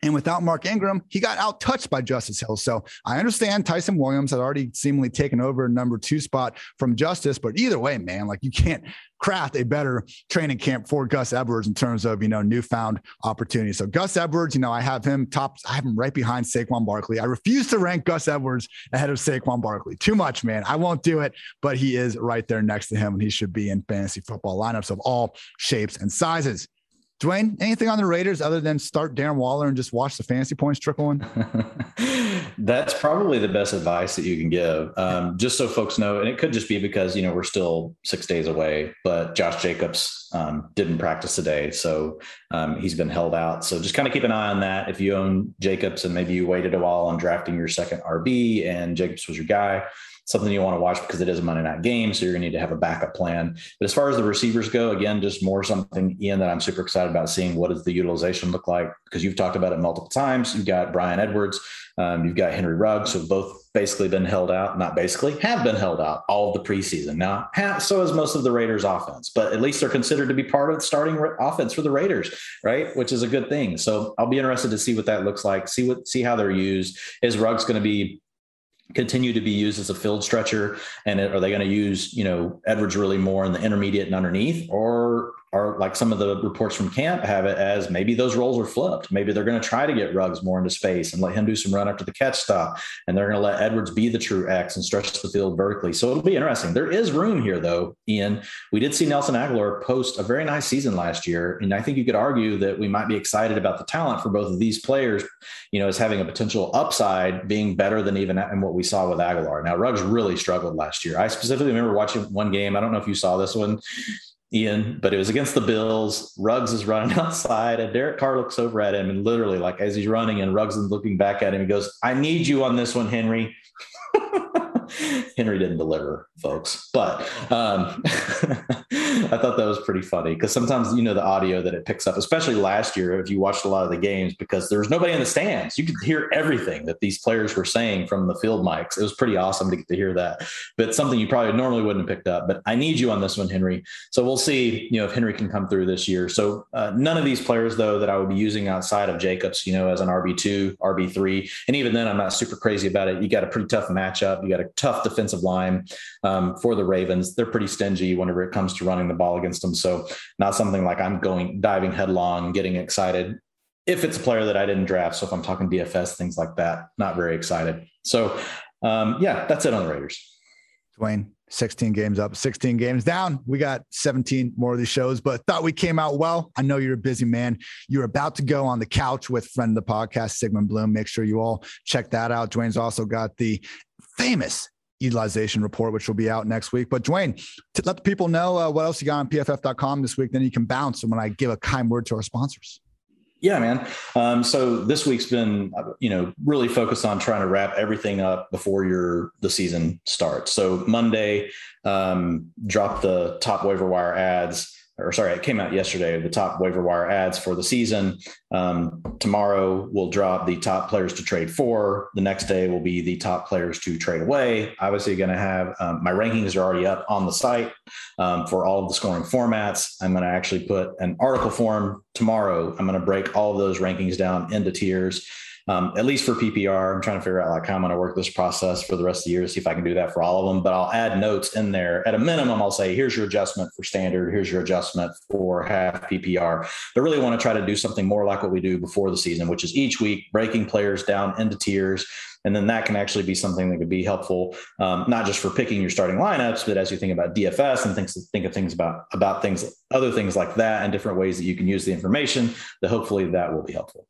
and without Mark Ingram, he got out touched by Justice Hill. So I understand Ty'Son Williams had already seemingly taken over number two spot from Justice, but either way, man, like you can't craft a better training camp for Gus Edwards in terms of, you know, newfound opportunity. So Gus Edwards, you know, I have him top, I have him right behind Saquon Barkley. I refuse to rank Gus Edwards ahead of Saquon Barkley. Too much, man. I won't do it, but he is right there next to him and he should be in fantasy football lineups of all shapes and sizes. Dwain, anything on the Raiders other than start Darren Waller and just watch the fantasy points trickle in? That's probably the best advice that you can give. Um, just so folks know, and it could just be because you know we're still six days away, but Josh Jacobs um, didn't practice today, so um, he's been held out. So just kind of keep an eye on that. If you own Jacobs and maybe you waited a while on drafting your second RB and Jacobs was your guy, something you want to watch because it is a Monday night game. So you're going to need to have a backup plan. But as far as the receivers go, again, just more something, Ian, that I'm super excited about seeing what does the utilization look like because you've talked about it multiple times. You've got Bryan Edwards Um, you've got Henry Ruggs, who have both basically been held out, not basically, have been held out all of the preseason. Now, so is most of the Raiders offense, but at least they're considered to be part of the starting offense for the Raiders, right? Which is a good thing. So I'll be interested to see what that looks like, see what, see how they're used. Is Ruggs going to be continue to be used as a field stretcher? And are they going to use you know edwards really more in the intermediate and underneath? Or are like some of the reports from camp have it as maybe those roles are flipped. Maybe they're going to try to get Ruggs more into space and let him do some run after the catch stop. And they're going to let Edwards be the true X and stretch the field vertically. So it'll be interesting. There is room here, though, Ian. We did see Nelson Agholor post a very nice season last year. And I think you could argue that we might be excited about the talent for both of these players, you know, as having a potential upside being better than even in what we saw with Agholor. Now, Ruggs really struggled last year. I specifically remember watching one game. I don't know if you saw this one. Ian, but it was against the Bills. Ruggs is running outside, and Derek Carr looks over at him, and literally, like as he's running, and Ruggs is looking back at him, he goes, "I need you on this one, Henry." Henry didn't deliver, folks. But um, I thought that was pretty funny because sometimes you know the audio that it picks up, especially last year if you watched a lot of the games because there was nobody in the stands. You could hear everything that these players were saying from the field mics. It was pretty awesome to get to hear that. But something you probably normally wouldn't have picked up. But I need you on this one, Henry. So we'll see, you know, if Henry can come through this year. So uh, none of these players though that I would be using outside of Jacobs, you know, as an RB two, RB three, and even then I'm not super crazy about it. You got a pretty tough matchup. You got a tough defensive line um, for the Ravens. They're pretty stingy whenever it comes to running the ball against them. So not something like I'm going diving headlong, getting excited. If it's a player that I didn't draft, so if I'm talking DFS, things like that, not very excited. So um, yeah, that's it on the Raiders. Dwain, 16 games up, 16 games down. We got 17 more of these shows, but thought we came out well. I know you're a busy man. You're about to go on the couch with friend of the podcast, Sigmund Bloom. Make sure you all check that out. Dwain's also got the famous utilization report, which will be out next week. But Dwain, let the people know uh, what else you got on pff.com this week, then you can bounce. And when I give a kind word to our sponsors. Yeah, man. Um, so this week's been, you know, really focused on trying to wrap everything up before your the season starts. So Monday, um, drop the top waiver wire ads or sorry, it came out yesterday, the top waiver wire ads for the season. Um, tomorrow we'll drop the top players to trade for. The next day will be the top players to trade away. Obviously, going to have um, my rankings are already up on the site um, for all of the scoring formats. I'm going to actually put an article form tomorrow. I'm going to break all of those rankings down into tiers um, at least for PPR. I'm trying to figure out like how I'm going to work this process for the rest of the year to see if I can do that for all of them. But I'll add notes in there. At a minimum, I'll say, here's your adjustment for standard. Here's your adjustment for half PPR. But really want to try to do something more like what we do before the season, which is each week breaking players down into tiers. And then that can actually be something that could be helpful, um, not just for picking your starting lineups, but as you think about DFS and things, think of things about about things, other things like that, and different ways that you can use the information. That hopefully that will be helpful.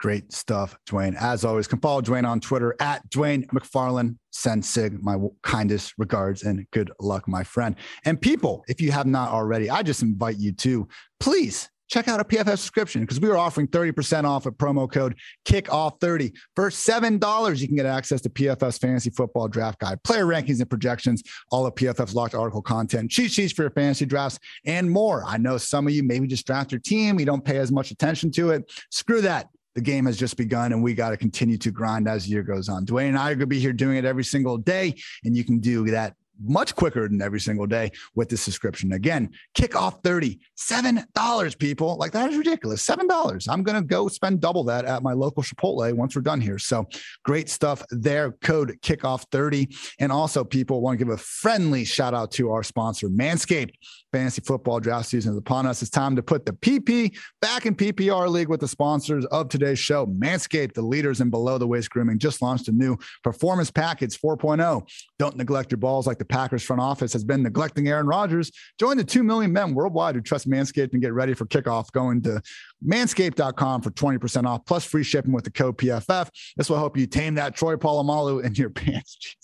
Great stuff, Dwain. As always, can follow Dwain on Twitter at Dwain McFarland. Send Sig my kindest regards and good luck, my friend. And people, if you have not already, I just invite you to please check out a PFF subscription because we are offering 30% off a promo code kickoff30 for $7 you can get access to PFF's fantasy football draft guide player rankings and projections all of pff's locked article content cheat sheets for your fantasy drafts and more i know some of you maybe just draft your team you don't pay as much attention to it screw that the game has just begun and we got to continue to grind as the year goes on. Dwain and I are going to be here doing it every single day, and you can do that much quicker than every single day with this subscription. Again, kickoff 30, $7, people. Like that is ridiculous. $7. I'm going to go spend double that at my local Chipotle once we're done here. So great stuff there. Code kickoff 30. And also, people want to give a friendly shout out to our sponsor, Manscaped. Fantasy football draft season is upon us. It's time to put the PP back in PPR league with the sponsors of today's show. Manscaped, the leaders in below the waist grooming, just launched a new performance package 4.0. Don't neglect your balls like the Packers front office has been neglecting Aaron Rodgers. Join the 2 million men worldwide who trust Manscaped and get ready for kickoff going to manscaped.com for 20% off plus free shipping with the code PFF. This will help you tame that Troy Polamalu in your pants.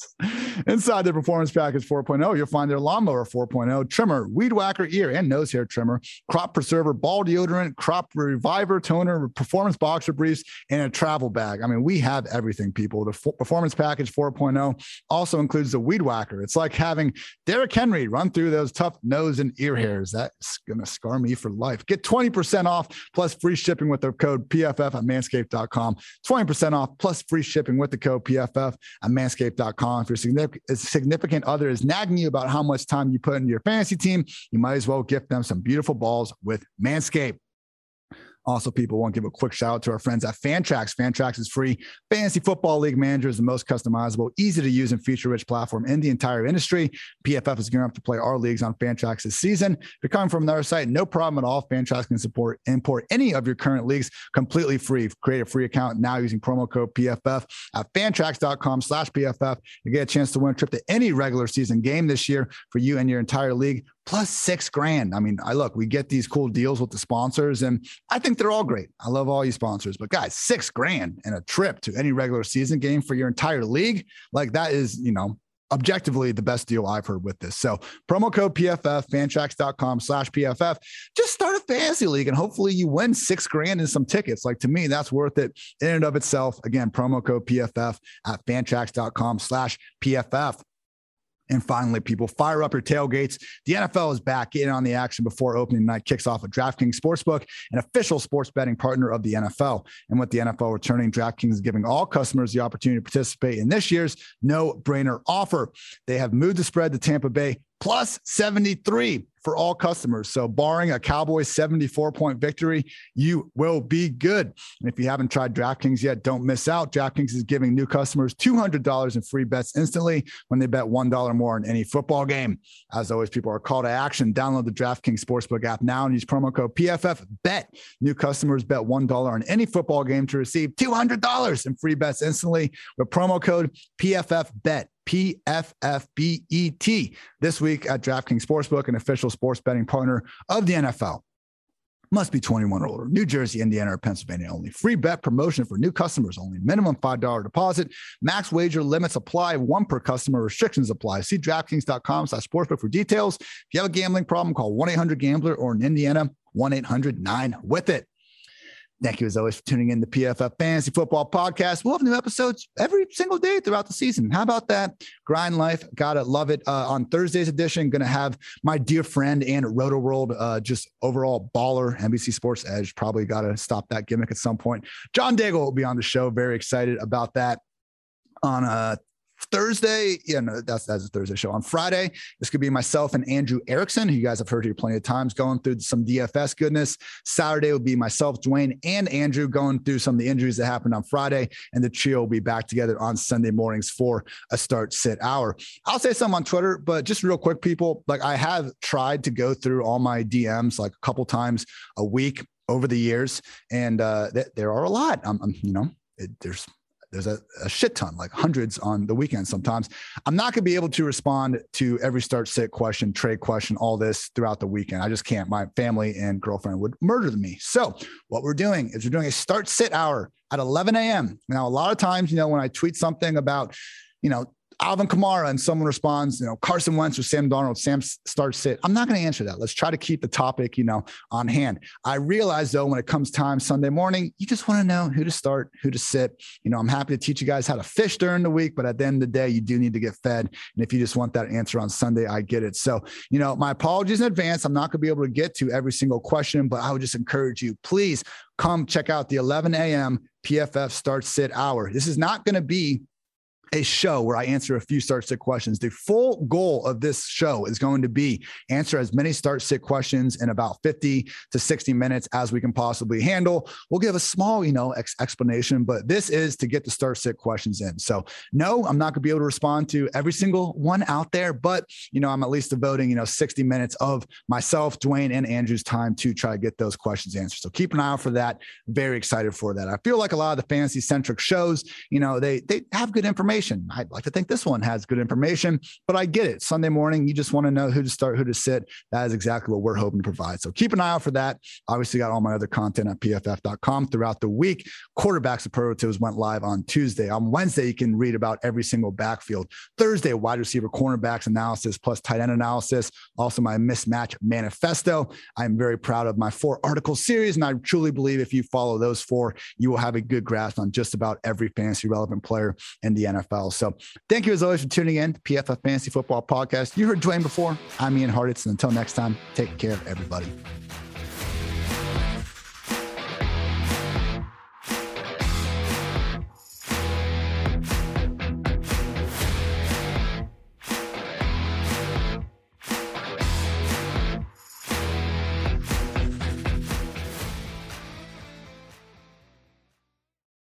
Inside the Performance Package 4.0, you'll find their Lawnmower 4.0, trimmer, weed whacker, ear and nose hair trimmer, crop preserver, ball deodorant, crop reviver, toner, performance boxer briefs, and a travel bag. I mean, we have everything, people. The Performance Package 4.0 also includes the weed whacker. It's like having Derrick Henry run through those tough nose and ear hairs. That's going to scar me for life. Get 20% off plus free shipping with the code PFF at manscaped.com. 20% off plus free shipping with the code PFF at manscaped.com. If your significant other is nagging you about how much time you put into your fantasy team, you might as well gift them some beautiful balls with Manscaped. Also, people want to give a quick shout out to our friends at Fantrax. Fantrax is free. Fantasy Football League Manager is the most customizable, easy to use, and feature rich platform in the entire industry. PFF is gearing up to play our leagues on Fantrax this season. If you're coming from another site, no problem at all. Fantrax can support import any of your current leagues completely free. Create a free account now using promo code PFF at fantrax.com slash PFF. You get a chance to win a trip to any regular season game this year for you and your entire league plus six grand. I mean, I look, we get these cool deals with the sponsors, and I think they're all great. I love all you sponsors, but guys, six grand and a trip to any regular season game for your entire league, like that is, you know, objectively the best deal I've heard with this. So promo code PFF, fantrax.com slash PFF. Just start a fantasy league and hopefully you win six grand and some tickets. Like to me, that's worth it in and of itself. Again, promo code PFF at fantrax.com slash PFF. And finally, people fire up your tailgates. The NFL is back in on the action before opening night kicks off at DraftKings Sportsbook, an official sports betting partner of the NFL. And with the NFL returning, DraftKings is giving all customers the opportunity to participate in this year's no brainer offer. They have moved the spread to Tampa Bay plus 73 for all customers. So, barring a Cowboys 74 point victory, you will be good. And if you haven't tried DraftKings yet, don't miss out. DraftKings is giving new customers $200 in free bets instantly when they bet $1 more on any football game. As always, people are call to action. Download the DraftKings Sportsbook app now and use promo code PFF BET. New customers bet $1 on any football game to receive $200 in free bets instantly with promo code PFFBET. PFFBET this week at DraftKings Sportsbook, an official sports betting partner of the NFL. Must be 21 or older. New Jersey, Indiana, or Pennsylvania only. Free bet promotion for new customers only. Minimum $5 deposit. Max wager limits apply. One per customer. Restrictions apply. See DraftKings.com slash sportsbook for details. If you have a gambling problem, call 1-800-GAMBLER or in Indiana, 1-800-9-WITH-IT. Thank you as always for tuning in to PFF Fantasy Football Podcast. We'll have new episodes every single day throughout the season. How about that? Grind life, gotta love it. Uh, on Thursday's edition, gonna have my dear friend and Rotoworld, uh, just overall baller, NBC Sports Edge. Probably gotta stop that gimmick at some point. John Daigle will be on the show. Very excited about that on uh, Thursday, yeah, no, that's that's a Thursday show. On Friday, this could be myself and Andrew Erickson, who you guys have heard here plenty of times, going through some DFS goodness. Saturday will be myself, Dwain, and Andrew going through some of the injuries that happened on Friday, and the trio will be back together on Sunday mornings for a start sit hour. I'll say something on Twitter, but just real quick, people. Like I have tried to go through all my DMs like a couple times a week over the years, and uh, th- there are a lot. I'm, I'm you know, it, there's there's a, a, shit ton, like hundreds on the weekend sometimes. I'm not going to be able to respond to every start sit question, trade question, all this throughout the weekend. I just can't. My family and girlfriend would murder me. So, what we're doing is we're doing a start sit hour at 11 a.m. Now, a lot of times, you know, when I tweet something about, you know, Alvin Kamara and someone responds, you know, Carson Wentz or Sam Darnold, Sam starts sit. I'm not going to answer that. Let's try to keep the topic, you know, on hand. I realize though, when it comes time Sunday morning, you just want to know who to start, who to sit. You know, I'm happy to teach you guys how to fish during the week, but at the end of the day, you do need to get fed. And if you just want that answer on Sunday, I get it. So, you know, my apologies in advance. I'm not going to be able to get to every single question, but I would just encourage you, please come check out the 11 a.m. PFF start sit hour. This is not going to be a show where I answer a few start sit questions. The full goal of this show is going to be answer as many start sit questions in about 50 to 60 minutes as we can possibly handle. We'll give a small, you know, ex- explanation, but this is to get the start sit questions in. So, no, I'm not going to be able to respond to every single one out there, but you know, I'm at least devoting, you know, 60 minutes of myself, Dwain, and Andrew's time to try to get those questions answered. So keep an eye out for that. Very excited for that. I feel like a lot of the fantasy centric shows, you know, they they have good information information. I'd like to think this one has good information, but I get it. Sunday morning, you just want to know who to start, who to sit. That is exactly what we're hoping to provide. So keep an eye out for that. Obviously, got all my other content at pff.com throughout the week. Quarterbacks' Quarterback superlatives went live on Tuesday. On Wednesday, you can read about every single backfield. Thursday, wide receiver cornerbacks analysis plus tight end analysis. Also, my mismatch manifesto. I'm very proud of my four article series, and I truly believe if you follow those four, you will have a good grasp on just about every fantasy relevant player in the NFL. So thank you as always for tuning in to PFF Fantasy Football Podcast. You heard Dwain before. I'm Ian Hartitz. And until next time, take care, everybody.